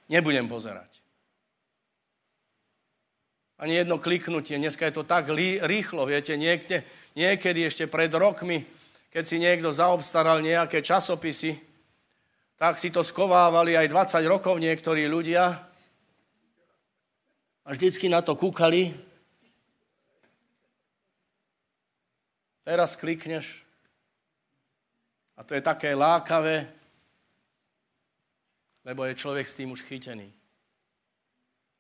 nebudem pozerať. Ani jedno kliknutie, dneska je to tak rýchlo, viete, niekde, niekedy ešte pred rokmi, keď si niekto zaobstaral nejaké časopisy, tak si to skovávali aj 20 rokov niektorí ľudia a vždycky na to kúkali. Teraz klikneš a to je také lákavé, lebo je človek s tým už chytený.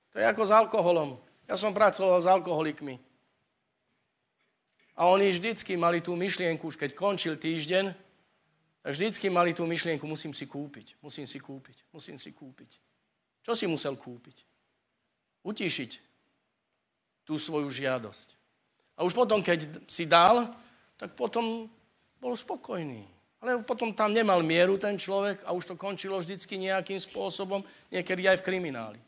To je ako s alkoholom. Ja som pracoval s alkoholikmi. A oni vždycky mali tú myšlienku, už keď končil týždeň, tak vždycky mali tú myšlienku, musím si kúpiť, musím si kúpiť, musím si kúpiť. Čo si musel kúpiť? Utišiť tú svoju žiadosť. A už potom, keď si dal, tak potom bol spokojný. Ale potom tam nemal mieru ten človek a už to končilo vždycky nejakým spôsobom, niekedy aj v krimináli.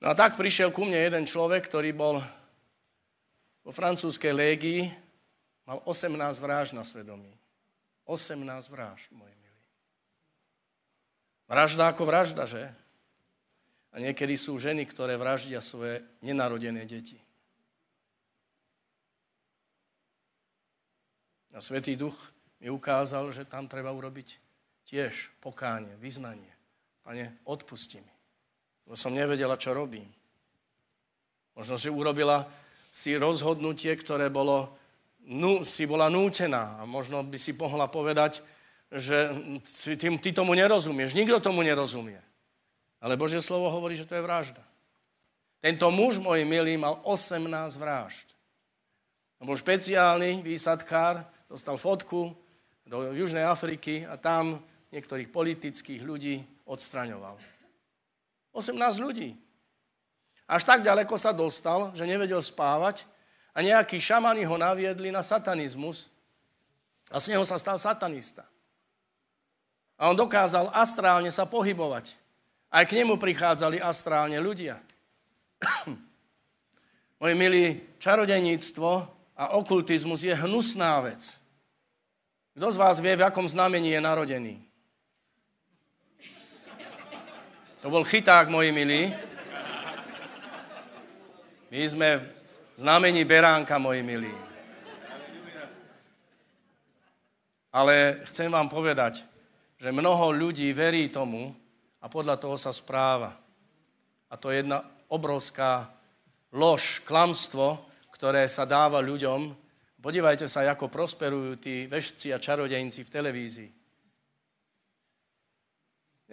No a tak prišiel ku mne jeden človek, ktorý bol vo francúzskej légii, mal 18 vražd na svedomí. 18 vražd, moji milí. Vražda ako vražda, že? A niekedy sú ženy, ktoré vraždia svoje nenarodené deti. A Svetý Duch mi ukázal, že tam treba urobiť tiež pokánie, vyznanie. Pane, odpusti mi. Lebo som nevedela, čo robím. Možno, že urobila si rozhodnutie, ktoré bolo nú, si bola nútená a možno by si mohla povedať, že ty, ty tomu nerozumieš. Nikto tomu nerozumie. Ale Božie slovo hovorí, že to je vražda. Tento muž, môj milý, mal 18 vražd. On bol špeciálny výsadkár, dostal fotku do Južnej Afriky a tam niektorých politických ľudí odstraňoval. 18 ľudí. Až tak ďaleko sa dostal, že nevedel spávať a nejakí šamani ho naviedli na satanizmus a z neho sa stal satanista. A on dokázal astrálne sa pohybovať. Aj k nemu prichádzali astrálne ľudia. Moje milí, čarodejníctvo a okultizmus je hnusná vec. Kto z vás vie, v akom znamení je narodený? To bol chyták, moji milí. My sme v znamení beránka, moji milí. Ale chcem vám povedať, že mnoho ľudí verí tomu a podľa toho sa správa. A to je jedna obrovská lož, klamstvo, ktoré sa dáva ľuďom. Podívajte sa, ako prosperujú tí vešci a čarodejníci v televízii.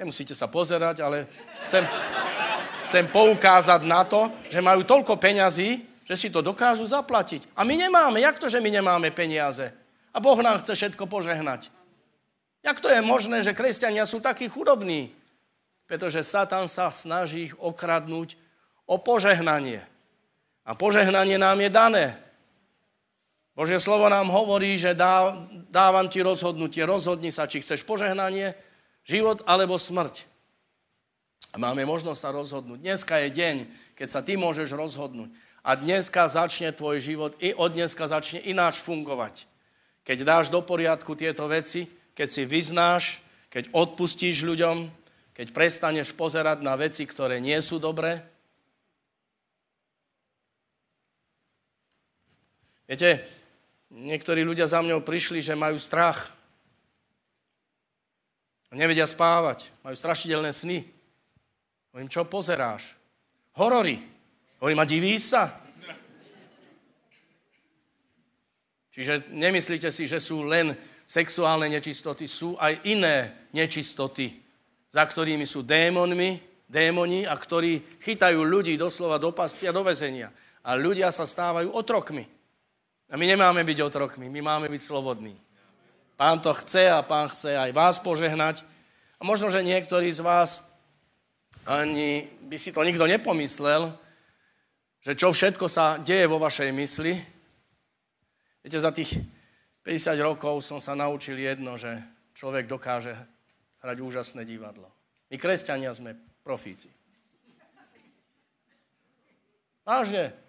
Nemusíte sa pozerať, ale chcem, chcem poukázať na to, že majú toľko peňazí, že si to dokážu zaplatiť. A my nemáme. Jak to, že my nemáme peniaze? A Boh nám chce všetko požehnať. Jak to je možné, že kresťania sú takí chudobní? Pretože Satan sa snaží ich okradnúť o požehnanie. A požehnanie nám je dané. Božie slovo nám hovorí, že dá, dávam ti rozhodnutie. Rozhodni sa, či chceš požehnanie, život alebo smrť. A máme možnosť sa rozhodnúť. Dneska je deň, keď sa ty môžeš rozhodnúť. A dneska začne tvoj život i od dneska začne ináč fungovať. Keď dáš do poriadku tieto veci, keď si vyznáš, keď odpustíš ľuďom, keď prestaneš pozerať na veci, ktoré nie sú dobré. Viete, niektorí ľudia za mňou prišli, že majú strach. Nevedia spávať, majú strašidelné sny. Hovorím, čo pozeráš? Horory. Hovorím, a diví sa? Čiže nemyslíte si, že sú len sexuálne nečistoty, sú aj iné nečistoty, za ktorými sú démonmi, démoni a ktorí chytajú ľudí doslova do pascia, do vezenia. A ľudia sa stávajú otrokmi. A my nemáme byť otrokmi, my máme byť slobodní. Pán to chce a pán chce aj vás požehnať. A možno, že niektorí z vás ani by si to nikto nepomyslel, že čo všetko sa deje vo vašej mysli. Viete, za tých 50 rokov som sa naučil jedno, že človek dokáže hrať úžasné divadlo. My kresťania sme profíci. Vážne.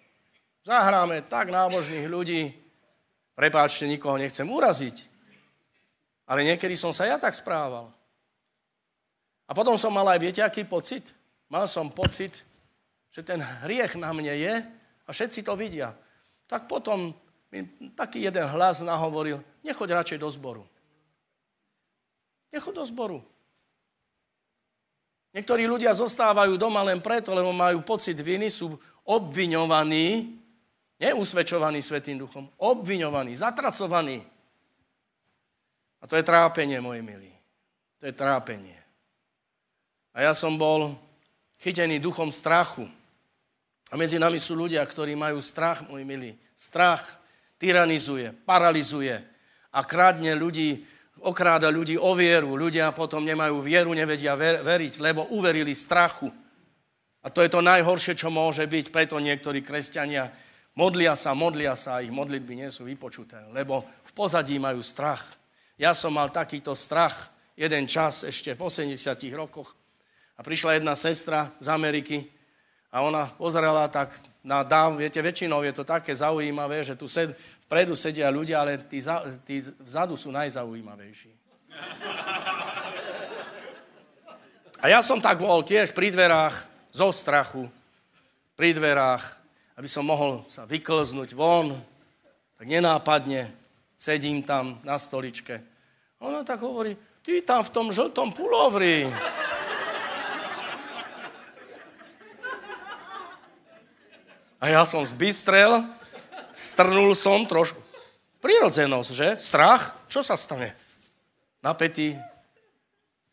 Zahráme tak nábožných ľudí, prepáčte, nikoho nechcem uraziť, ale niekedy som sa ja tak správal. A potom som mal aj, viete, aký pocit? Mal som pocit, že ten hriech na mne je a všetci to vidia. Tak potom mi taký jeden hlas nahovoril, nechoď radšej do zboru. Nechoď do zboru. Niektorí ľudia zostávajú doma len preto, lebo majú pocit viny, sú obviňovaní, neusvedčovaní Svetým duchom, obviňovaní, zatracovaní. A to je trápenie, moji milí. To je trápenie. A ja som bol chytený duchom strachu. A medzi nami sú ľudia, ktorí majú strach, môj milí. Strach tyranizuje, paralizuje a krádne ľudí, okráda ľudí o vieru. Ľudia potom nemajú vieru, nevedia ver, veriť, lebo uverili strachu. A to je to najhoršie, čo môže byť. Preto niektorí kresťania modlia sa, modlia sa a ich modlitby nie sú vypočuté, lebo v pozadí majú strach. Ja som mal takýto strach jeden čas ešte v 80 rokoch a prišla jedna sestra z Ameriky a ona pozerala tak na dáv, viete, väčšinou je to také zaujímavé, že tu sed, vpredu sedia ľudia, ale tí, za, tí vzadu sú najzaujímavejší. A ja som tak bol tiež pri dverách, zo strachu, pri dverách, aby som mohol sa vyklznúť von, tak nenápadne sedím tam na stoličke. A ona tak hovorí, ty tam v tom žltom pulovri. A ja som zbystrel, strnul som trošku. Prirodzenosť, že? Strach? Čo sa stane? Napätý.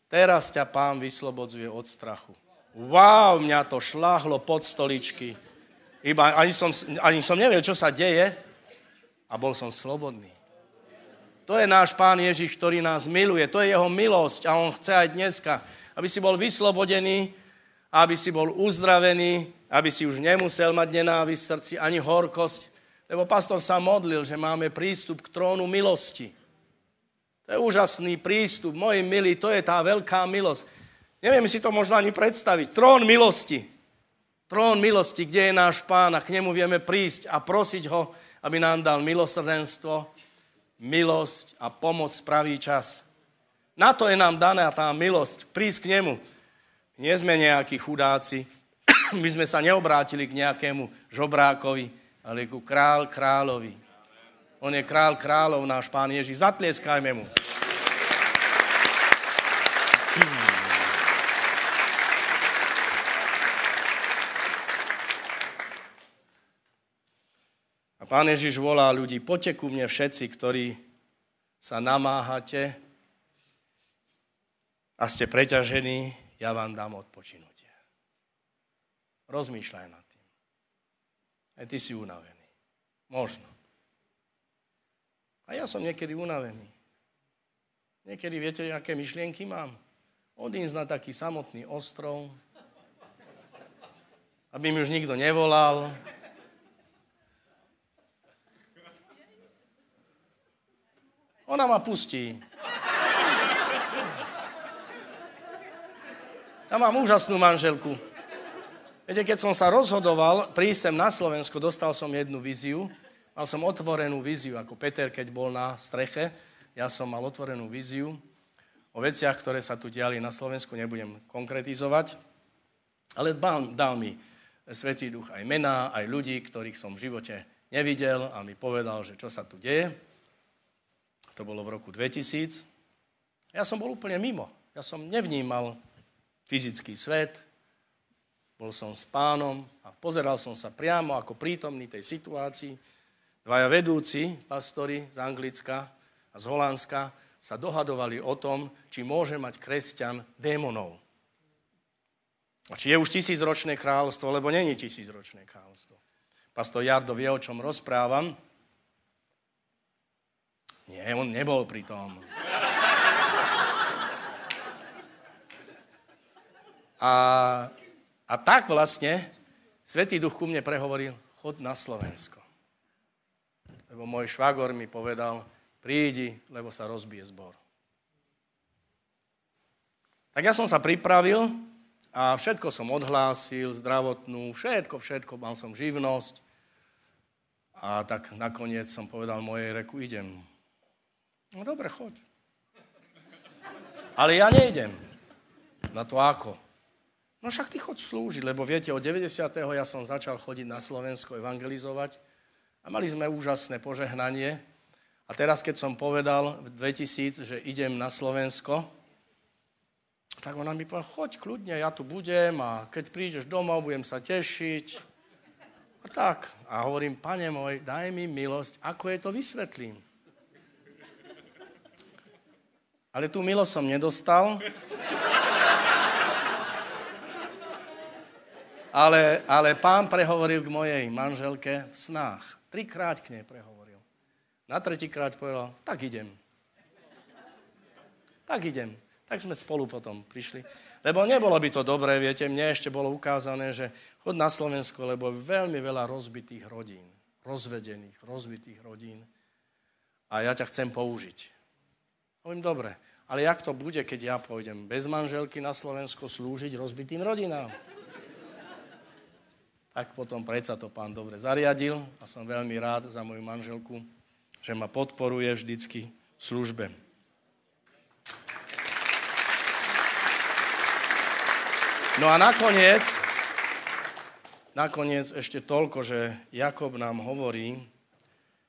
Teraz ťa pán vyslobodzuje od strachu. Wow, mňa to šláhlo pod stoličky. Iba ani som, ani som nevedel, čo sa deje a bol som slobodný. To je náš pán Ježiš, ktorý nás miluje. To je jeho milosť a on chce aj dneska, aby si bol vyslobodený, aby si bol uzdravený, aby si už nemusel mať nenávisť v srdci ani horkosť, lebo pastor sa modlil, že máme prístup k trónu milosti. To je úžasný prístup, moji milí, to je tá veľká milosť. Neviem si to možno ani predstaviť. Trón milosti. Trón milosti, kde je náš pán a k nemu vieme prísť a prosiť ho, aby nám dal milosrdenstvo, milosť a pomoc v pravý čas. Na to je nám daná tá milosť, prísť k nemu. Nie sme nejakí chudáci, my sme sa neobrátili k nejakému žobrákovi, ale ku král kráľovi. On je král kráľov, náš pán Ježiš. Zatlieskajme mu. A pán Ježiš volá ľudí, poďte ku mne všetci, ktorí sa namáhate a ste preťažení, ja vám dám odpočinutie. Rozmýšľaj nad tým. Aj ty si unavený. Možno. A ja som niekedy unavený. Niekedy viete, aké myšlienky mám? Odísť na taký samotný ostrov, aby mi už nikto nevolal. Ona ma pustí. Ja mám úžasnú manželku. Viete, keď som sa rozhodoval prísť sem na Slovensko, dostal som jednu víziu, Mal som otvorenú víziu, ako Peter, keď bol na streche. Ja som mal otvorenú víziu o veciach, ktoré sa tu diali na Slovensku, nebudem konkretizovať, ale dal mi Svetý Duch aj mená, aj ľudí, ktorých som v živote nevidel a mi povedal, že čo sa tu deje. To bolo v roku 2000. Ja som bol úplne mimo. Ja som nevnímal fyzický svet, bol som s pánom a pozeral som sa priamo ako prítomný tej situácii Dvaja vedúci, pastori z Anglicka a z Holandska, sa dohadovali o tom, či môže mať kresťan démonov. A či je už tisícročné kráľovstvo, lebo není tisícročné kráľovstvo. Pastor Jardo vie, o čom rozprávam. Nie, on nebol pri tom. A, a tak vlastne Svetý duch ku mne prehovoril, chod na Slovensko lebo môj švagor mi povedal, prídi, lebo sa rozbije zbor. Tak ja som sa pripravil a všetko som odhlásil, zdravotnú, všetko, všetko, mal som živnosť. A tak nakoniec som povedal mojej reku, idem. No dobre, choď. Ale ja nejdem. Na to ako? No však ty choď slúžiť, lebo viete, od 90. ja som začal chodiť na Slovensko evangelizovať a mali sme úžasné požehnanie. A teraz, keď som povedal v 2000, že idem na Slovensko, tak ona mi povedala, choď kľudne, ja tu budem a keď prídeš domov, budem sa tešiť. A tak. A hovorím, pane môj, daj mi milosť, ako je to vysvetlím. Ale tú milosť som nedostal. Ale, ale pán prehovoril k mojej manželke v snách. Trikrát k nej prehovoril. Na tretíkrát povedal, tak idem. Tak idem. Tak sme spolu potom prišli. Lebo nebolo by to dobré, viete, mne ešte bolo ukázané, že chod na Slovensko, lebo veľmi veľa rozbitých rodín. Rozvedených, rozbitých rodín. A ja ťa chcem použiť. Hovorím, dobre, ale jak to bude, keď ja pôjdem bez manželky na Slovensko slúžiť rozbitým rodinám? tak potom predsa to pán dobre zariadil a som veľmi rád za moju manželku, že ma podporuje vždycky v službe. No a nakoniec, nakoniec ešte toľko, že Jakob nám hovorí,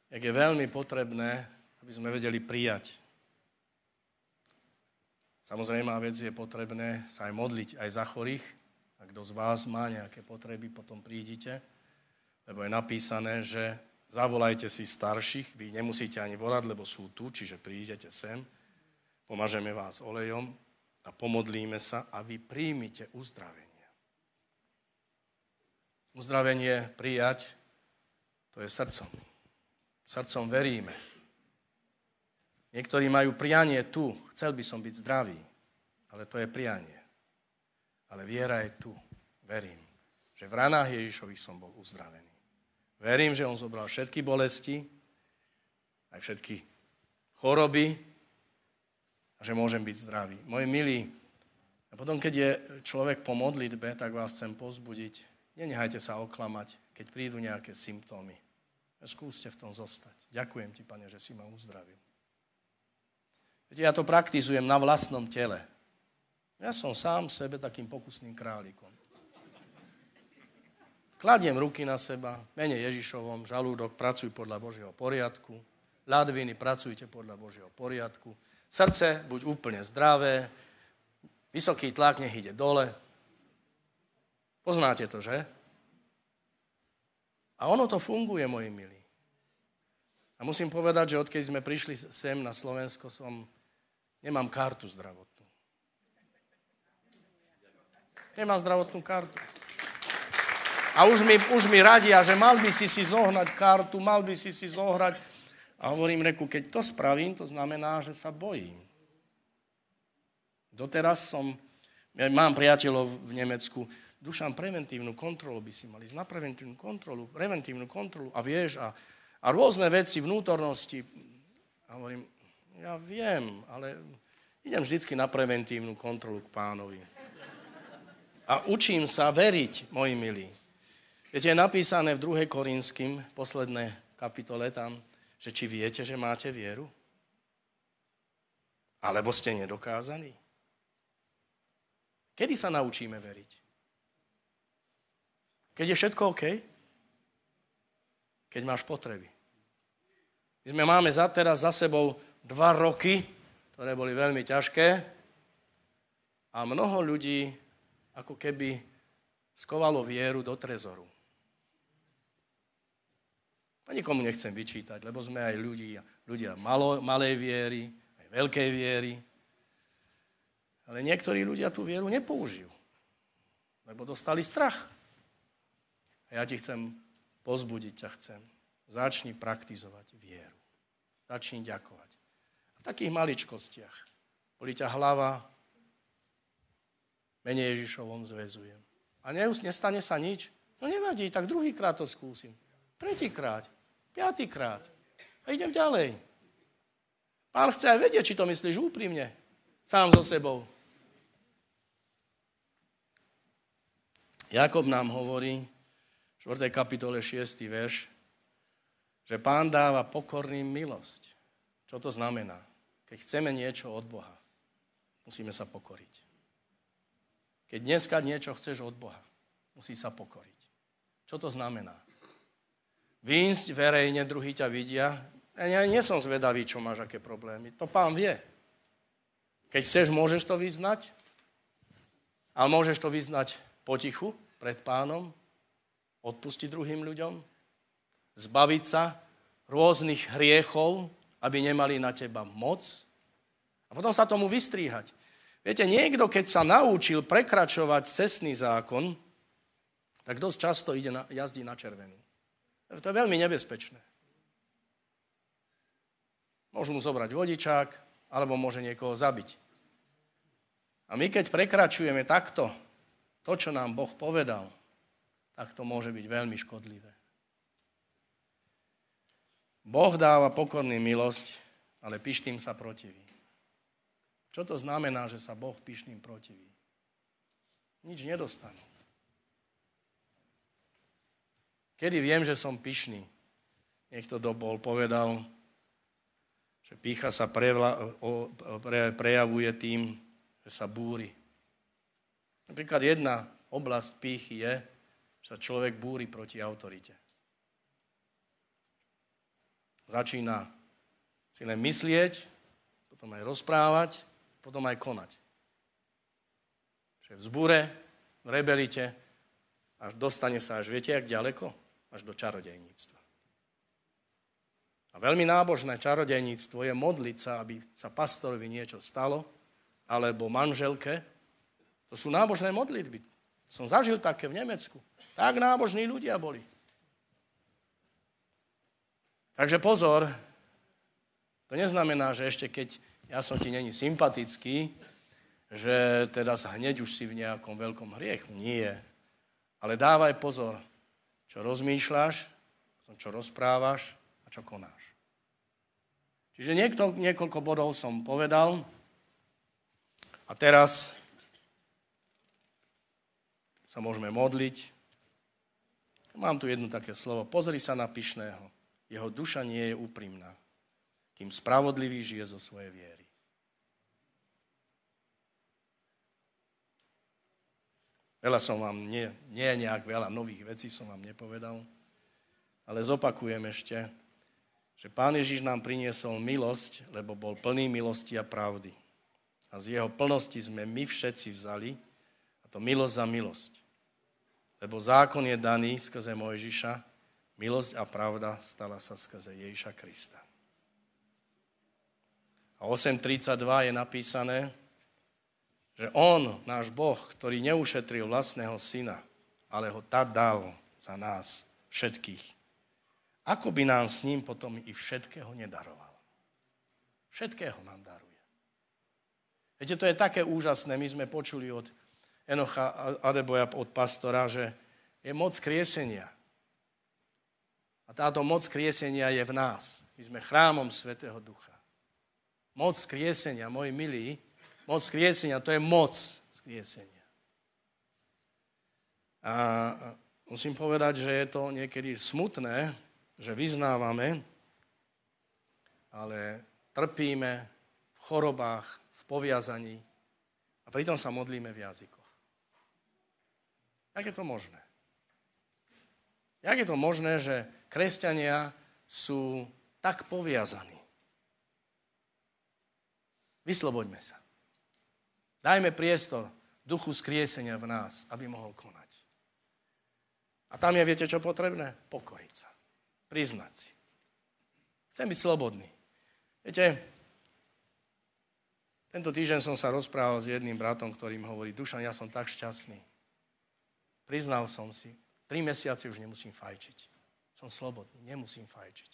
jak je veľmi potrebné, aby sme vedeli prijať. Samozrejme, vec je potrebné sa aj modliť aj za chorých, a kto z vás má nejaké potreby, potom prídite, lebo je napísané, že zavolajte si starších, vy nemusíte ani volať, lebo sú tu, čiže prídete sem, pomažeme vás olejom a pomodlíme sa a vy príjmite uzdravenie. Uzdravenie prijať, to je srdcom. Srdcom veríme. Niektorí majú prianie tu, chcel by som byť zdravý, ale to je prianie ale viera je tu. Verím, že v ranách Ježišových som bol uzdravený. Verím, že on zobral všetky bolesti, aj všetky choroby a že môžem byť zdravý. Moji milí, a potom, keď je človek po modlitbe, tak vás chcem pozbudiť. Nenehajte sa oklamať, keď prídu nejaké symptómy. Skúste v tom zostať. Ďakujem ti, pane, že si ma uzdravil. Ja to praktizujem na vlastnom tele. Ja som sám sebe takým pokusným králikom. Kladiem ruky na seba, mene Ježišovom, žalúdok, pracuj podľa Božieho poriadku, ľadviny, pracujte podľa Božieho poriadku, srdce, buď úplne zdravé, vysoký tlak nech ide dole. Poznáte to, že? A ono to funguje, moji milí. A musím povedať, že odkedy sme prišli sem na Slovensko, som, nemám kartu zdravotnú. Nemám zdravotnú kartu. A už mi, už mi radia, že mal by si si zohnať kartu, mal by si si zohrať. A hovorím, reku, keď to spravím, to znamená, že sa bojím. Doteraz som, ja mám priateľov v Nemecku, Dušan, preventívnu kontrolu by si mali, na preventívnu kontrolu, preventívnu kontrolu a vieš, a, a rôzne veci, vnútornosti. A hovorím, ja viem, ale idem vždycky na preventívnu kontrolu k pánovi. A učím sa veriť, moji milí. Viete, je napísané v 2. Korinským, posledné kapitole tam, že či viete, že máte vieru? Alebo ste nedokázaní? Kedy sa naučíme veriť? Keď je všetko OK? Keď máš potreby. My sme máme za teraz za sebou dva roky, ktoré boli veľmi ťažké a mnoho ľudí ako keby skovalo vieru do trezoru. A nikomu nechcem vyčítať, lebo sme aj ľudia, ľudia malo, malej viery, aj veľkej viery. Ale niektorí ľudia tú vieru nepoužijú, lebo dostali strach. A ja ti chcem pozbudiť, ťa chcem. Začni praktizovať vieru. Začni ďakovať. Takých maličkostiach. Boli ťa hlava, menej Ježišovom zväzujem. A nestane sa nič. No nevadí, tak druhýkrát to skúsim. Tretíkrát. Piatýkrát. A idem ďalej. Pán chce aj vedieť, či to myslíš úprimne. Sám so sebou. Jakob nám hovorí, v 4. kapitole 6. verš, že pán dáva pokorným milosť. Čo to znamená? Keď chceme niečo od Boha, musíme sa pokoriť. Keď dneska niečo chceš od Boha, musí sa pokoriť. Čo to znamená? Výjsť verejne, druhý ťa vidia. Ja nie som zvedavý, čo máš, aké problémy. To pán vie. Keď chceš, môžeš to vyznať, ale môžeš to vyznať potichu pred pánom, odpustiť druhým ľuďom, zbaviť sa rôznych hriechov, aby nemali na teba moc a potom sa tomu vystríhať. Viete, niekto, keď sa naučil prekračovať cestný zákon, tak dosť často ide na, jazdí na červenú. To je veľmi nebezpečné. Môžu mu zobrať vodičák, alebo môže niekoho zabiť. A my keď prekračujeme takto to, čo nám Boh povedal, tak to môže byť veľmi škodlivé. Boh dáva pokorný milosť, ale pyšným sa protiví. Čo to znamená, že sa Boh pyšným protiví? Nič nedostanú. Kedy viem, že som pyšný? Niekto bol povedal, že pícha sa prevla, o, pre, prejavuje tým, že sa búri. Napríklad jedna oblasť pýchy je, že sa človek búri proti autorite. Začína si len myslieť, potom aj rozprávať, potom aj konať. Že v zbúre, rebelite, až dostane sa až viete, jak ďaleko? až do čarodejníctva. A veľmi nábožné čarodejníctvo je modliť sa, aby sa pastorovi niečo stalo, alebo manželke. To sú nábožné modlitby. Som zažil také v Nemecku. Tak nábožní ľudia boli. Takže pozor, to neznamená, že ešte keď ja som ti není sympatický, že teda hneď už si v nejakom veľkom hriechu. Nie. Ale dávaj pozor, čo rozmýšľaš, čo rozprávaš a čo konáš. Čiže niekto, niekoľko bodov som povedal a teraz sa môžeme modliť. Mám tu jedno také slovo. Pozri sa na pyšného. Jeho duša nie je úprimná, kým spravodlivý žije zo svojej viery. Veľa som vám, nie, nie nejak veľa nových vecí som vám nepovedal, ale zopakujem ešte, že Pán Ježiš nám priniesol milosť, lebo bol plný milosti a pravdy. A z jeho plnosti sme my všetci vzali, a to milosť za milosť. Lebo zákon je daný skrze Mojžiša, milosť a pravda stala sa skrze Ježiša Krista. A 8.32 je napísané, že on, náš Boh, ktorý neušetril vlastného syna, ale ho tak dal za nás všetkých, ako by nám s ním potom i všetkého nedaroval? Všetkého nám daruje. Viete, to je také úžasné. My sme počuli od Enocha Adeboja, od pastora, že je moc kriesenia. A táto moc kriesenia je v nás. My sme chrámom Svetého Ducha. Moc kriesenia, moji milí, Moc skriesenia, to je moc skriesenia. A musím povedať, že je to niekedy smutné, že vyznávame, ale trpíme v chorobách, v poviazaní a pritom sa modlíme v jazykoch. Jak je to možné? Jak je to možné, že kresťania sú tak poviazaní? Vysloboďme sa. Dajme priestor duchu skriesenia v nás, aby mohol konať. A tam je, viete, čo potrebné? Pokoriť sa. Priznať si. Chcem byť slobodný. Viete, tento týždeň som sa rozprával s jedným bratom, ktorý mi hovorí, Dušan, ja som tak šťastný. Priznal som si, tri mesiace už nemusím fajčiť. Som slobodný, nemusím fajčiť.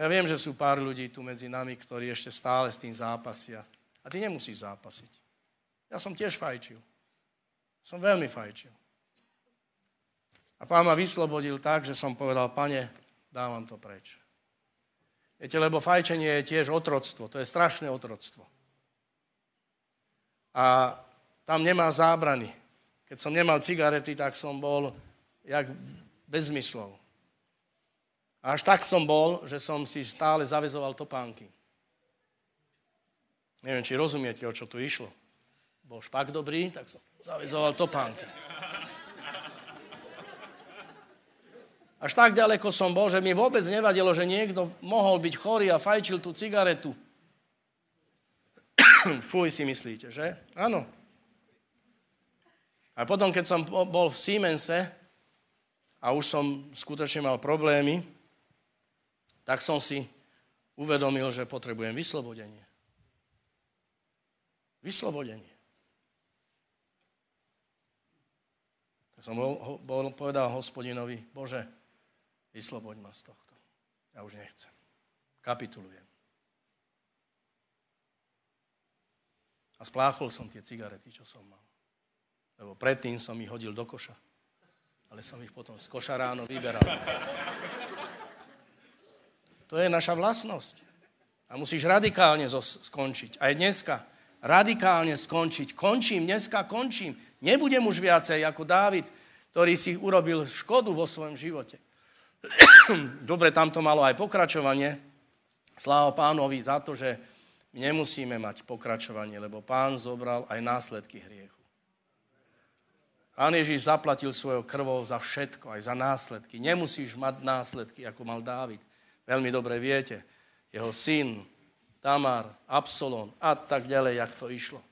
Ja viem, že sú pár ľudí tu medzi nami, ktorí ešte stále s tým zápasia. A ty nemusíš zápasiť. Ja som tiež fajčil. Som veľmi fajčil. A pán ma vyslobodil tak, že som povedal, pane, dávam to preč. Viete, lebo fajčenie je tiež otroctvo. To je strašné otroctvo. A tam nemá zábrany. Keď som nemal cigarety, tak som bol jak bez zmyslov. A až tak som bol, že som si stále zavezoval topánky. Neviem, či rozumiete, o čo tu išlo. Bol špak dobrý, tak som zavizoval topánky. Až tak ďaleko som bol, že mi vôbec nevadilo, že niekto mohol byť chorý a fajčil tú cigaretu. Fuj si myslíte, že? Áno. A potom, keď som bol v Siemense a už som skutočne mal problémy, tak som si uvedomil, že potrebujem vyslobodenie. Vyslobodenie. Tak som bol, bol, povedal hospodinovi, Bože, vysloboď ma z tohto. Ja už nechcem. Kapitulujem. A spláchol som tie cigarety, čo som mal. Lebo predtým som ich hodil do koša. Ale som ich potom z koša ráno vyberal. To je naša vlastnosť. A musíš radikálne skončiť. Aj dneska radikálne skončiť. Končím, dneska končím. Nebudem už viacej ako Dávid, ktorý si urobil škodu vo svojom živote. Dobre, tam to malo aj pokračovanie. Sláva pánovi za to, že nemusíme mať pokračovanie, lebo pán zobral aj následky hriechu. Pán Ježiš zaplatil svojou krvou za všetko, aj za následky. Nemusíš mať následky, ako mal Dávid. Veľmi dobre viete. Jeho syn Tamar, Absalon a tak ďalej, jak to išlo.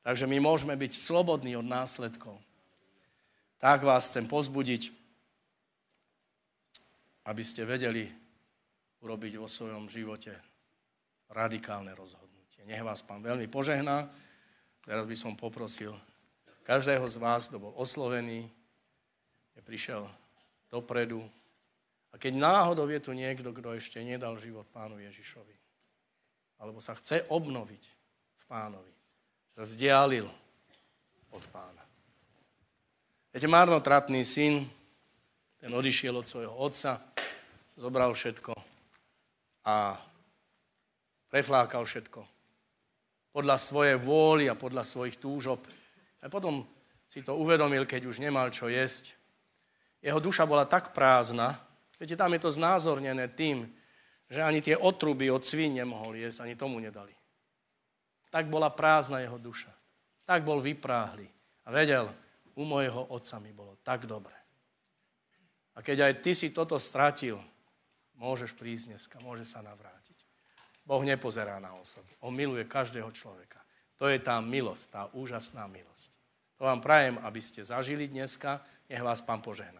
Takže my môžeme byť slobodní od následkov. Tak vás chcem pozbudiť, aby ste vedeli urobiť vo svojom živote radikálne rozhodnutie. Nech vás pán veľmi požehná. Teraz by som poprosil každého z vás, kto bol oslovený, je prišiel dopredu. A keď náhodou je tu niekto, kto ešte nedal život pánu Ježišovi, alebo sa chce obnoviť v pánovi. Sa vzdialil od pána. Viete, marnotratný syn, ten odišiel od svojho otca, zobral všetko a preflákal všetko. Podľa svojej vôly a podľa svojich túžob. A potom si to uvedomil, keď už nemal čo jesť. Jeho duša bola tak prázdna, viete, tam je to znázornené tým, že ani tie otruby od svín nemohol jesť, ani tomu nedali. Tak bola prázdna jeho duša. Tak bol vypráhly. A vedel, u mojho otca mi bolo tak dobre. A keď aj ty si toto stratil, môžeš prísť dneska, môže sa navrátiť. Boh nepozerá na osobu. On miluje každého človeka. To je tá milosť, tá úžasná milosť. To vám prajem, aby ste zažili dneska. Nech vás pán požehná.